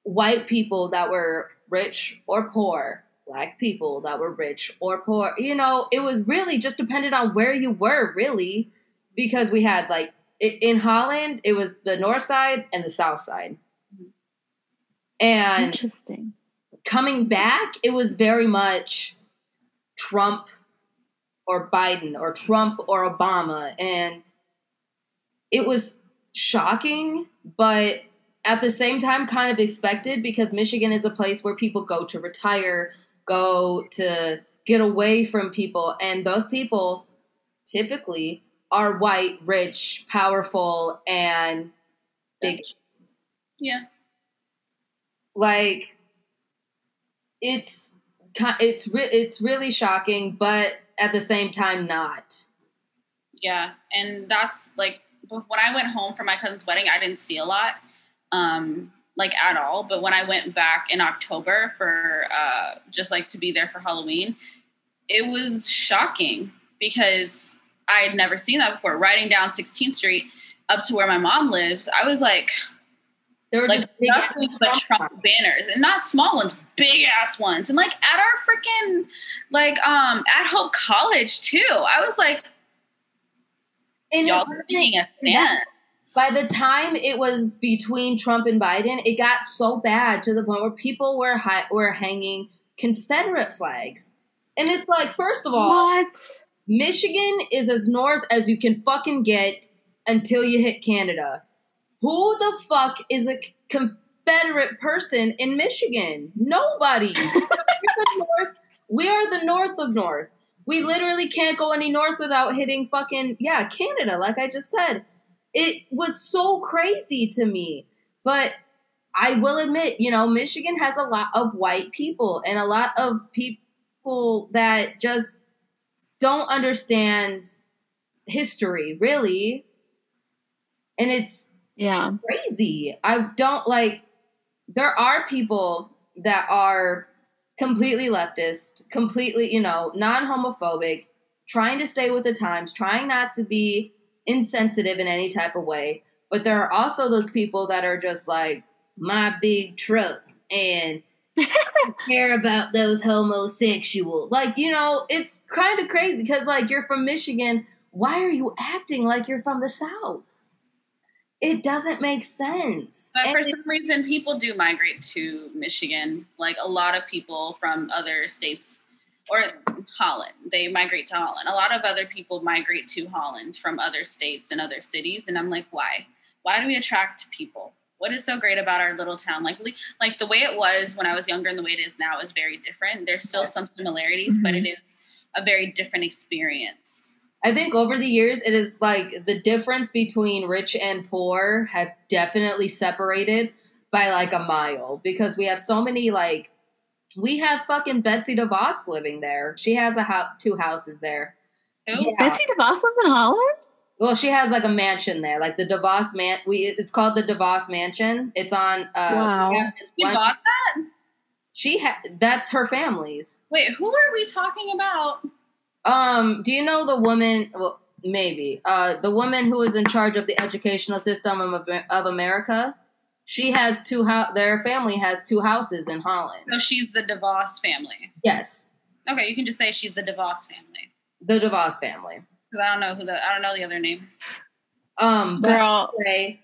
white people that were rich or poor, black people that were rich or poor. You know, it was really just depended on where you were, really, because we had like in Holland, it was the north side and the south side. And interesting. Coming back, it was very much Trump or Biden or Trump or Obama. And it was shocking, but at the same time, kind of expected because Michigan is a place where people go to retire, go to get away from people. And those people typically are white, rich, powerful, and big.
Yeah.
Like, it's it's re- it's really shocking, but at the same time, not.
Yeah, and that's like when I went home for my cousin's wedding, I didn't see a lot, um, like at all. But when I went back in October for uh, just like to be there for Halloween, it was shocking because I had never seen that before. Riding down 16th Street up to where my mom lives, I was like, there were like big but Trump banners and not small ones, big ass ones. And like at our freaking like um at Hope College too. I was like,
and y'all are taking a stand. By the time it was between Trump and Biden, it got so bad to the point where people were hi- were hanging Confederate flags. And it's like, first of all, what? Michigan is as north as you can fucking get until you hit Canada. Who the fuck is a Confederate person in Michigan? Nobody. north, we are the north of north. We literally can't go any north without hitting fucking, yeah, Canada, like I just said. It was so crazy to me. But I will admit, you know, Michigan has a lot of white people and a lot of people that just don't understand history, really. And it's
yeah.
Crazy. I don't like there are people that are completely leftist, completely, you know, non-homophobic, trying to stay with the times, trying not to be insensitive in any type of way. But there are also those people that are just like my big truck and care about those homosexual. Like, you know, it's kind of crazy because like you're from Michigan, why are you acting like you're from the South? it doesn't make sense.
But and for some reason, people do migrate to Michigan. Like a lot of people from other states or Holland, they migrate to Holland. A lot of other people migrate to Holland from other states and other cities. And I'm like, why? Why do we attract people? What is so great about our little town? Like, like the way it was when I was younger and the way it is now is very different. There's still some similarities, mm-hmm. but it is a very different experience.
I think over the years, it is like the difference between rich and poor have definitely separated by like a mile because we have so many like we have fucking Betsy DeVos living there. She has a house, two houses there.
Yeah. Betsy DeVos lives in Holland.
Well, she has like a mansion there, like the DeVos man. We it's called the DeVos Mansion. It's on. Uh,
wow. You bought that?
She ha- that's her family's.
Wait, who are we talking about?
Um, do you know the woman? Well, maybe. Uh, the woman who is in charge of the educational system of, of America. She has two. Ho- their family has two houses in Holland.
So she's the DeVos family.
Yes.
Okay, you can just say she's the DeVos family.
The DeVos family.
Because I don't know who the I don't know the other name.
Um, but Girl. Anyway,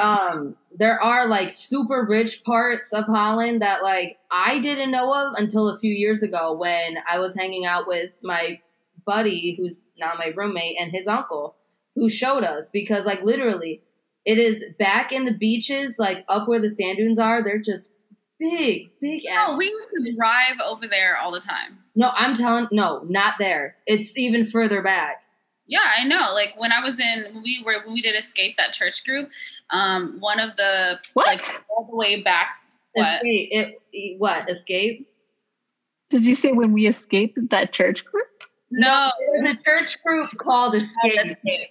um, there are like super rich parts of Holland that like I didn't know of until a few years ago when I was hanging out with my buddy who's now my roommate and his uncle who showed us because like literally it is back in the beaches like up where the sand dunes are they're just big big
no we used to drive over there all the time
no i'm telling no not there it's even further back
yeah, I know. Like when I was in, we were when we did escape that church group. Um, one of the
what
like all the way back.
What? Escape. It, what escape?
Did you say when we escaped that church group?
No,
it was a church group called Escape. escape.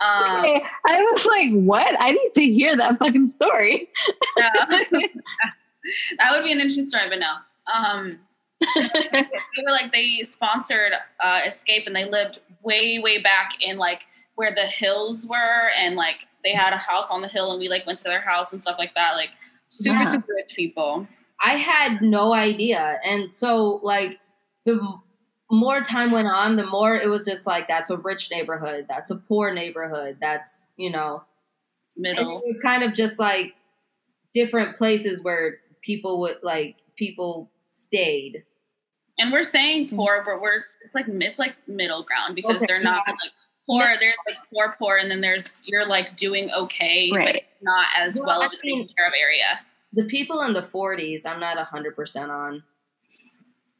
Um, okay. I was like, what? I need to hear that fucking story.
that would be an interesting story, but no. Um, they were like they sponsored uh, Escape, and they lived way, way back in like where the hills were, and like they had a house on the hill, and we like went to their house and stuff like that. Like super yeah. super rich people.
I had no idea, and so like the more time went on, the more it was just like that's a rich neighborhood, that's a poor neighborhood, that's you know middle. And it was kind of just like different places where people would like people stayed.
And we're saying mm-hmm. poor, but we're it's like it's like middle ground because okay, they're not yeah. like poor. There's like poor, poor, and then there's you're like doing okay, right. but not as well, well of a taken care of area.
The people in the 40s, I'm not hundred percent on.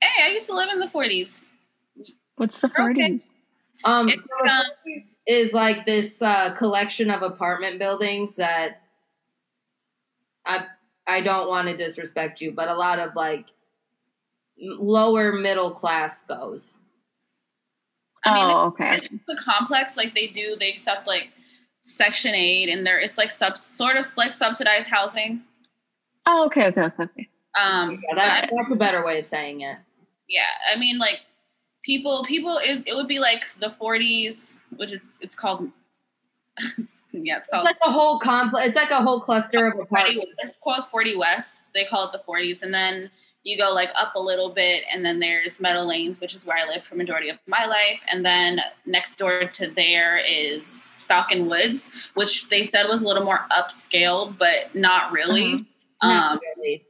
Hey, I used to live in the 40s.
What's the 40s? Okay.
Um, so the 40s is like this uh, collection of apartment buildings that I I don't want to disrespect you, but a lot of like lower middle class goes.
I mean, oh, okay. It's just a complex. Like they do, they accept like Section Eight, and there it's like sub sort of like subsidized housing.
Oh, okay, okay, okay.
Um, yeah, that's, that's a better way of saying it.
Yeah, I mean, like people, people, it, it would be like the 40s, which is it's called. yeah, it's called
it's like a whole complex. It's like a whole cluster of apartments.
It's called 40 West. They call it the 40s, and then you go like up a little bit and then there's meadow lanes which is where i lived for majority of my life and then next door to there is falcon woods which they said was a little more upscale but not really mm-hmm. not um, really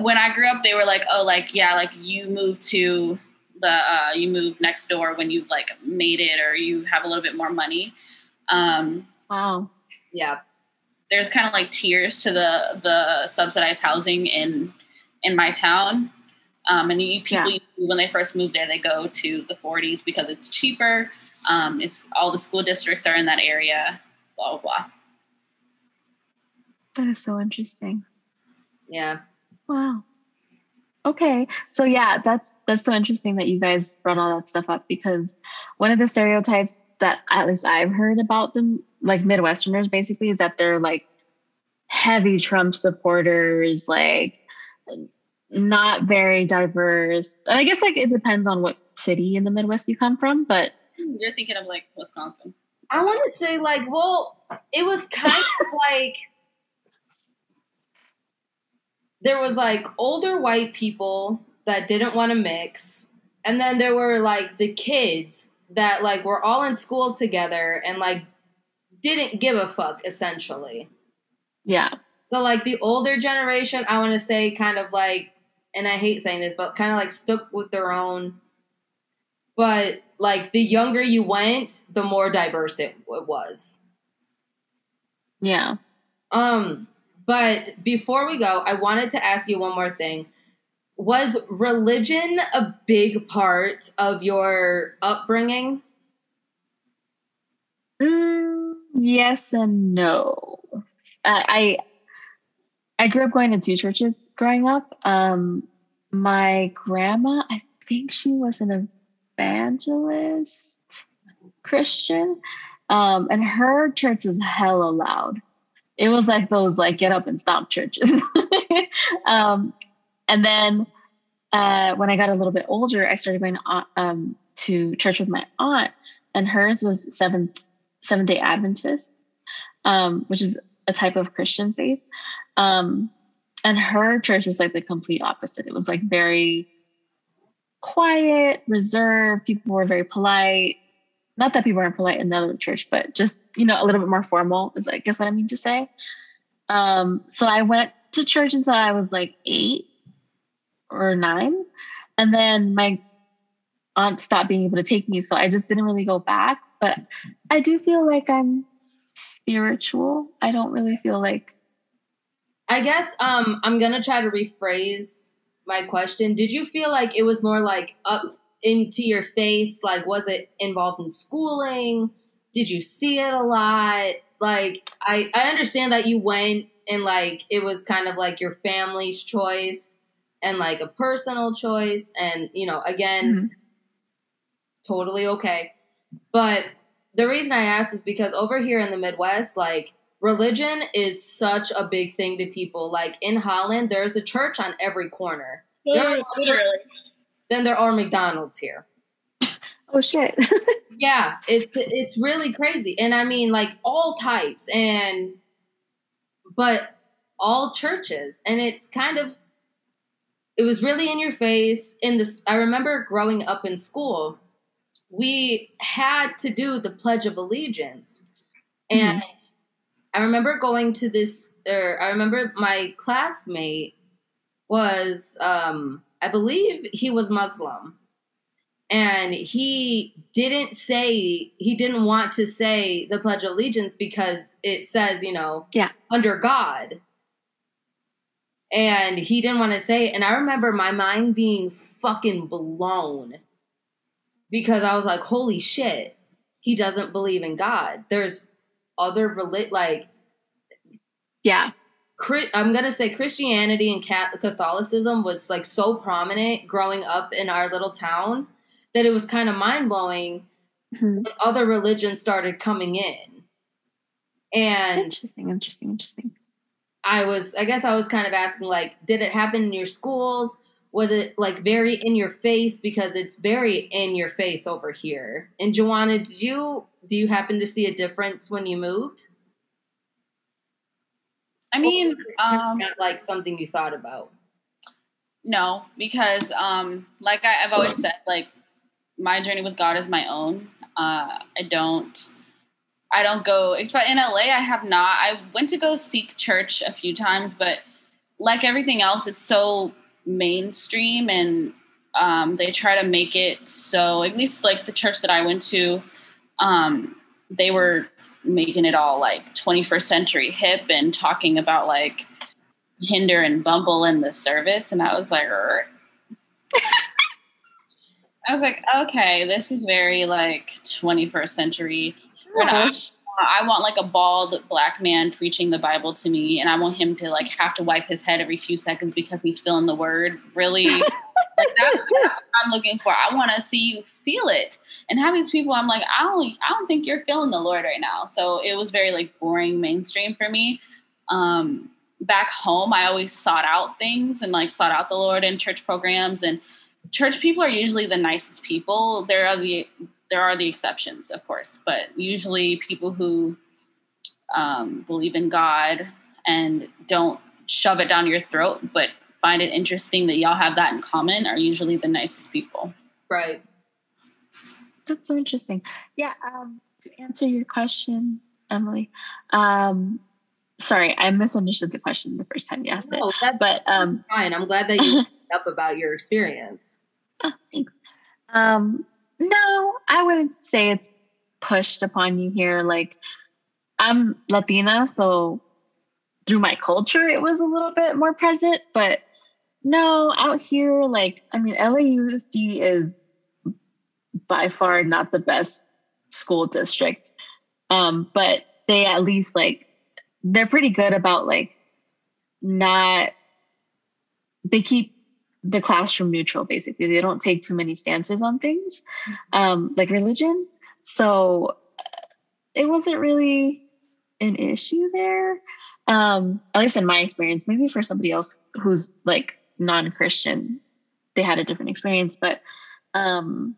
when i grew up they were like oh like yeah like you moved to the uh, you move next door when you've like made it or you have a little bit more money um
wow
yeah
there's kind of like tiers to the the subsidized housing in in my town. Um, and you, people, yeah. when they first move there, they go to the 40s because it's cheaper. Um, it's all the school districts are in that area. Blah blah blah.
That is so interesting.
Yeah.
Wow. Okay. So yeah, that's that's so interesting that you guys brought all that stuff up because one of the stereotypes that at least I've heard about them, like Midwesterners basically, is that they're like heavy Trump supporters, like not very diverse. And I guess like it depends on what city in the Midwest you come from, but hmm,
you're thinking of like Wisconsin.
I want to say like, well, it was kind of like there was like older white people that didn't want to mix, and then there were like the kids that like were all in school together and like didn't give a fuck essentially.
Yeah.
So like the older generation, I want to say kind of like, and I hate saying this, but kind of like stuck with their own. But like the younger you went, the more diverse it, it was.
Yeah.
Um. But before we go, I wanted to ask you one more thing. Was religion a big part of your upbringing?
Mm, yes and no. I I grew up going to two churches growing up. Um, my grandma, I think she was an evangelist Christian, um, and her church was hella loud. It was like those like get up and stop churches. um, and then uh, when I got a little bit older, I started going to, um, to church with my aunt, and hers was seventh Seventh Day Adventist, um, which is a type of Christian faith. Um, and her church was like the complete opposite. It was like very quiet, reserved. People were very polite. Not that people weren't polite in the other church, but just, you know, a little bit more formal is I guess what I mean to say. Um, so I went to church until I was like eight or nine. And then my aunt stopped being able to take me. So I just didn't really go back. But I do feel like I'm spiritual. I don't really feel like
I guess um, I'm gonna try to rephrase my question. Did you feel like it was more like up into your face? Like, was it involved in schooling? Did you see it a lot? Like, I I understand that you went and like it was kind of like your family's choice and like a personal choice, and you know, again, mm-hmm. totally okay. But the reason I asked is because over here in the Midwest, like religion is such a big thing to people. Like in Holland, there's a church on every corner. There then there are McDonald's here.
Oh shit.
yeah, it's it's really crazy. And I mean like all types and but all churches, and it's kind of it was really in your face. In this, I remember growing up in school, we had to do the Pledge of Allegiance, mm-hmm. and I remember going to this. Or I remember my classmate was, um, I believe, he was Muslim, and he didn't say he didn't want to say the pledge of allegiance because it says you know
yeah.
under god. And he didn't want to say it. And i remember my mind being fucking blown because i was like holy shit he doesn't believe in god. There's other relig- like
yeah
I'm gonna say Christianity and Catholicism was like so prominent growing up in our little town that it was kind of mind blowing mm-hmm. other religions started coming in. And
interesting, interesting, interesting.
I was, I guess I was kind of asking, like, did it happen in your schools? Was it like very in your face? Because it's very in your face over here. And Joanna, did you do you happen to see a difference when you moved?
I mean, um,
not like something you thought about.
No, because um, like I, I've always said, like my journey with God is my own. Uh, I don't. I don't go. In LA, I have not. I went to go seek church a few times, but like everything else, it's so mainstream, and um, they try to make it so. At least like the church that I went to, um, they were making it all like 21st century hip and talking about like Tinder and Bumble in the service, and I was like. I was like, okay, this is very like 21st century. Oh I, I want like a bald black man preaching the Bible to me, and I want him to like have to wipe his head every few seconds because he's feeling the word. Really, like, that's, that's, what I'm looking for. I want to see you feel it. And having these people, I'm like, I don't, I don't think you're feeling the Lord right now. So it was very like boring mainstream for me. Um, back home, I always sought out things and like sought out the Lord in church programs and church people are usually the nicest people. There are the there are the exceptions, of course, but usually people who um, believe in God and don't shove it down your throat, but find it interesting that y'all have that in common are usually the nicest people.
Right.
That's so interesting. Yeah. Um, to answer your question, Emily, um, sorry, I misunderstood the question the first time you asked no, it. but um,
fine. I'm glad that you up about your experience.
Oh, thanks. Um, no, I wouldn't say it's pushed upon you here. Like, I'm Latina, so through my culture, it was a little bit more present. But no, out here, like, I mean, LAUSD is by far not the best school district. Um, but they at least like they're pretty good about like not they keep the classroom neutral basically. They don't take too many stances on things um, like religion. So it wasn't really an issue there. Um, at least in my experience maybe for somebody else who's like non-christian they had a different experience but um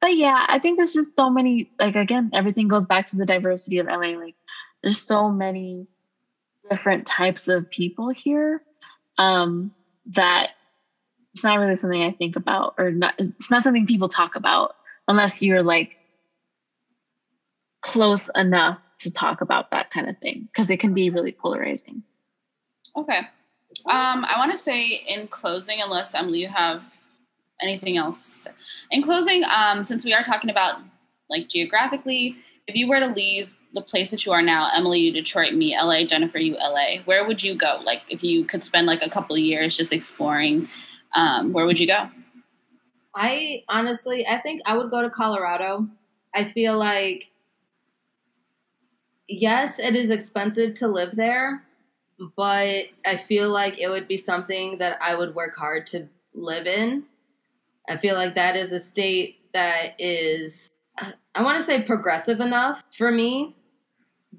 but yeah i think there's just so many like again everything goes back to the diversity of la like there's so many different types of people here. Um that it's not really something I think about, or not, it's not something people talk about unless you're like close enough to talk about that kind of thing because it can be really polarizing.
Okay. Um, I want to say in closing, unless Emily, you have anything else. In closing, um, since we are talking about like geographically, if you were to leave the place that you are now, Emily, you Detroit, me, LA, Jennifer, you LA, where would you go? Like if you could spend like a couple years just exploring, um, where would you go?
I honestly, I think I would go to Colorado. I feel like, yes, it is expensive to live there, but I feel like it would be something that I would work hard to live in. I feel like that is a state that is, I want to say progressive enough for me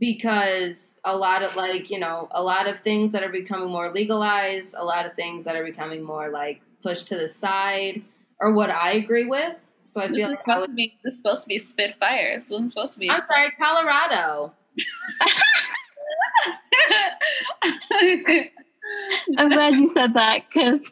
because a lot of like you know a lot of things that are becoming more legalized a lot of things that are becoming more like pushed to the side or what i agree with so i this feel like I would,
be, this is supposed to be spitfire this one's supposed to be
i'm sorry colorado
I'm glad you said that because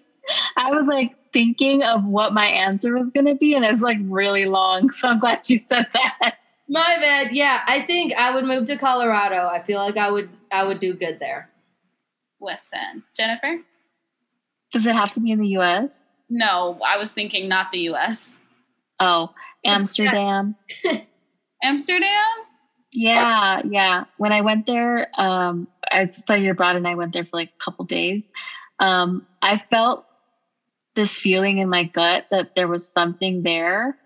I was like thinking of what my answer was going to be, and it was like really long. So I'm glad you said that.
My bad. Yeah, I think I would move to Colorado. I feel like I would I would do good there.
Listen, Jennifer.
Does it have to be in the U.S.?
No, I was thinking not the U.S.
Oh, Amsterdam.
Amsterdam.
Yeah, yeah. When I went there, um, I studied abroad and I went there for like a couple days. Um, I felt this feeling in my gut that there was something there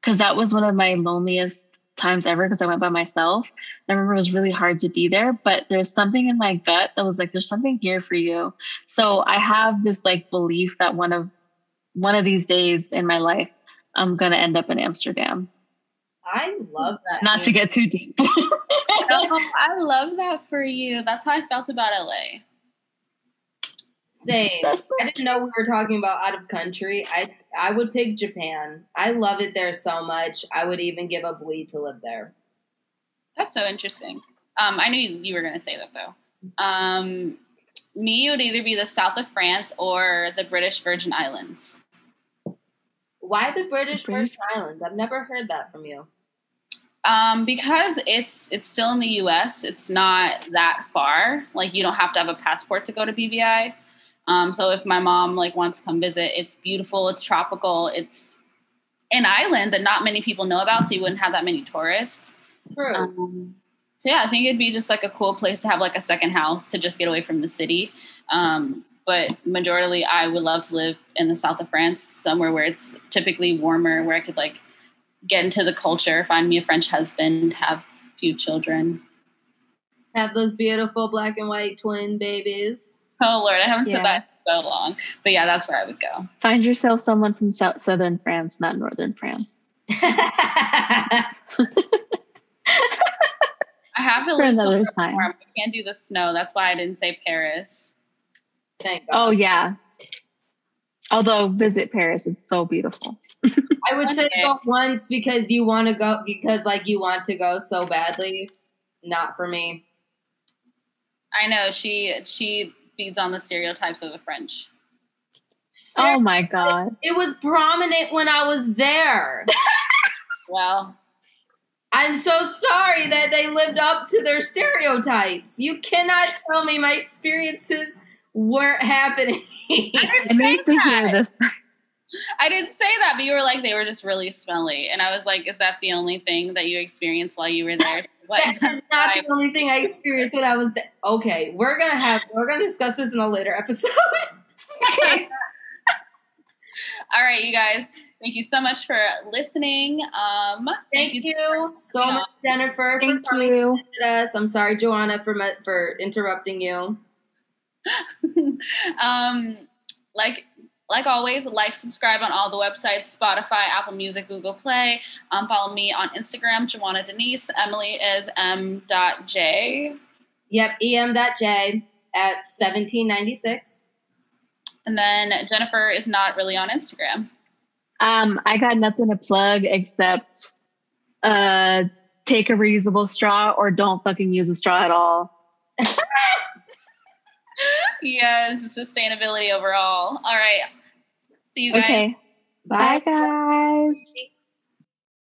because that was one of my loneliest times ever because I went by myself. I remember it was really hard to be there, but there's something in my gut that was like, there's something here for you. So I have this like belief that one of one of these days in my life, I'm gonna end up in Amsterdam.
I love that.
Not to get too deep. no,
I love that for you. That's how I felt about LA.
Same. I didn't know we were talking about out of country. I I would pick Japan. I love it there so much. I would even give up weed to live there.
That's so interesting. Um, I knew you were going to say that though. Um, me would either be the south of France or the British Virgin Islands.
Why the British, the British? Virgin Islands? I've never heard that from you.
Um, because it's it's still in the U.S. It's not that far. Like you don't have to have a passport to go to BVI. Um, so if my mom like wants to come visit, it's beautiful. It's tropical. It's an island that not many people know about, so you wouldn't have that many tourists.
True. Um,
so yeah, I think it'd be just like a cool place to have like a second house to just get away from the city. Um, but majorly, I would love to live in the south of France, somewhere where it's typically warmer, where I could like get into the culture, find me a French husband, have a few children.
Have those beautiful black and white twin babies.
Oh Lord, I haven't yeah. said that so long. But yeah, that's where I would go.
Find yourself someone from south, southern France, not northern France. I
have to live another time. I can't do the snow. That's why I didn't say Paris.
Thank
God. Oh yeah. Although visit Paris, it's so beautiful.
I would say go once because you want to go because like you want to go so badly. Not for me.
I know she she feeds on the stereotypes of the French.
Oh my god!
It was prominent when I was there.
well,
I'm so sorry that they lived up to their stereotypes. You cannot tell me my experiences weren't happening.
I nice to hear this.
I didn't say that, but you were like they were just really smelly, and I was like, "Is that the only thing that you experienced while you were there?"
that is not the only thing I experienced when I was there. Okay, we're gonna have we're gonna discuss this in a later episode.
All right, you guys. Thank you so much for listening. Um,
thank, thank you, you, so much, Jennifer, thank for coming you. to us. I'm sorry, Joanna, for for interrupting you.
um, like like always, like, subscribe on all the websites Spotify, Apple Music, Google Play. Um, follow me on Instagram, Joanna Denise. Emily is m.j.
Yep, em.j at 1796.
And then Jennifer is not really on Instagram.
Um, I got nothing to plug except uh, take a reusable straw or don't fucking use a straw at all.
yes, sustainability overall. All right. See you guys. Okay.
Bye, Bye guys.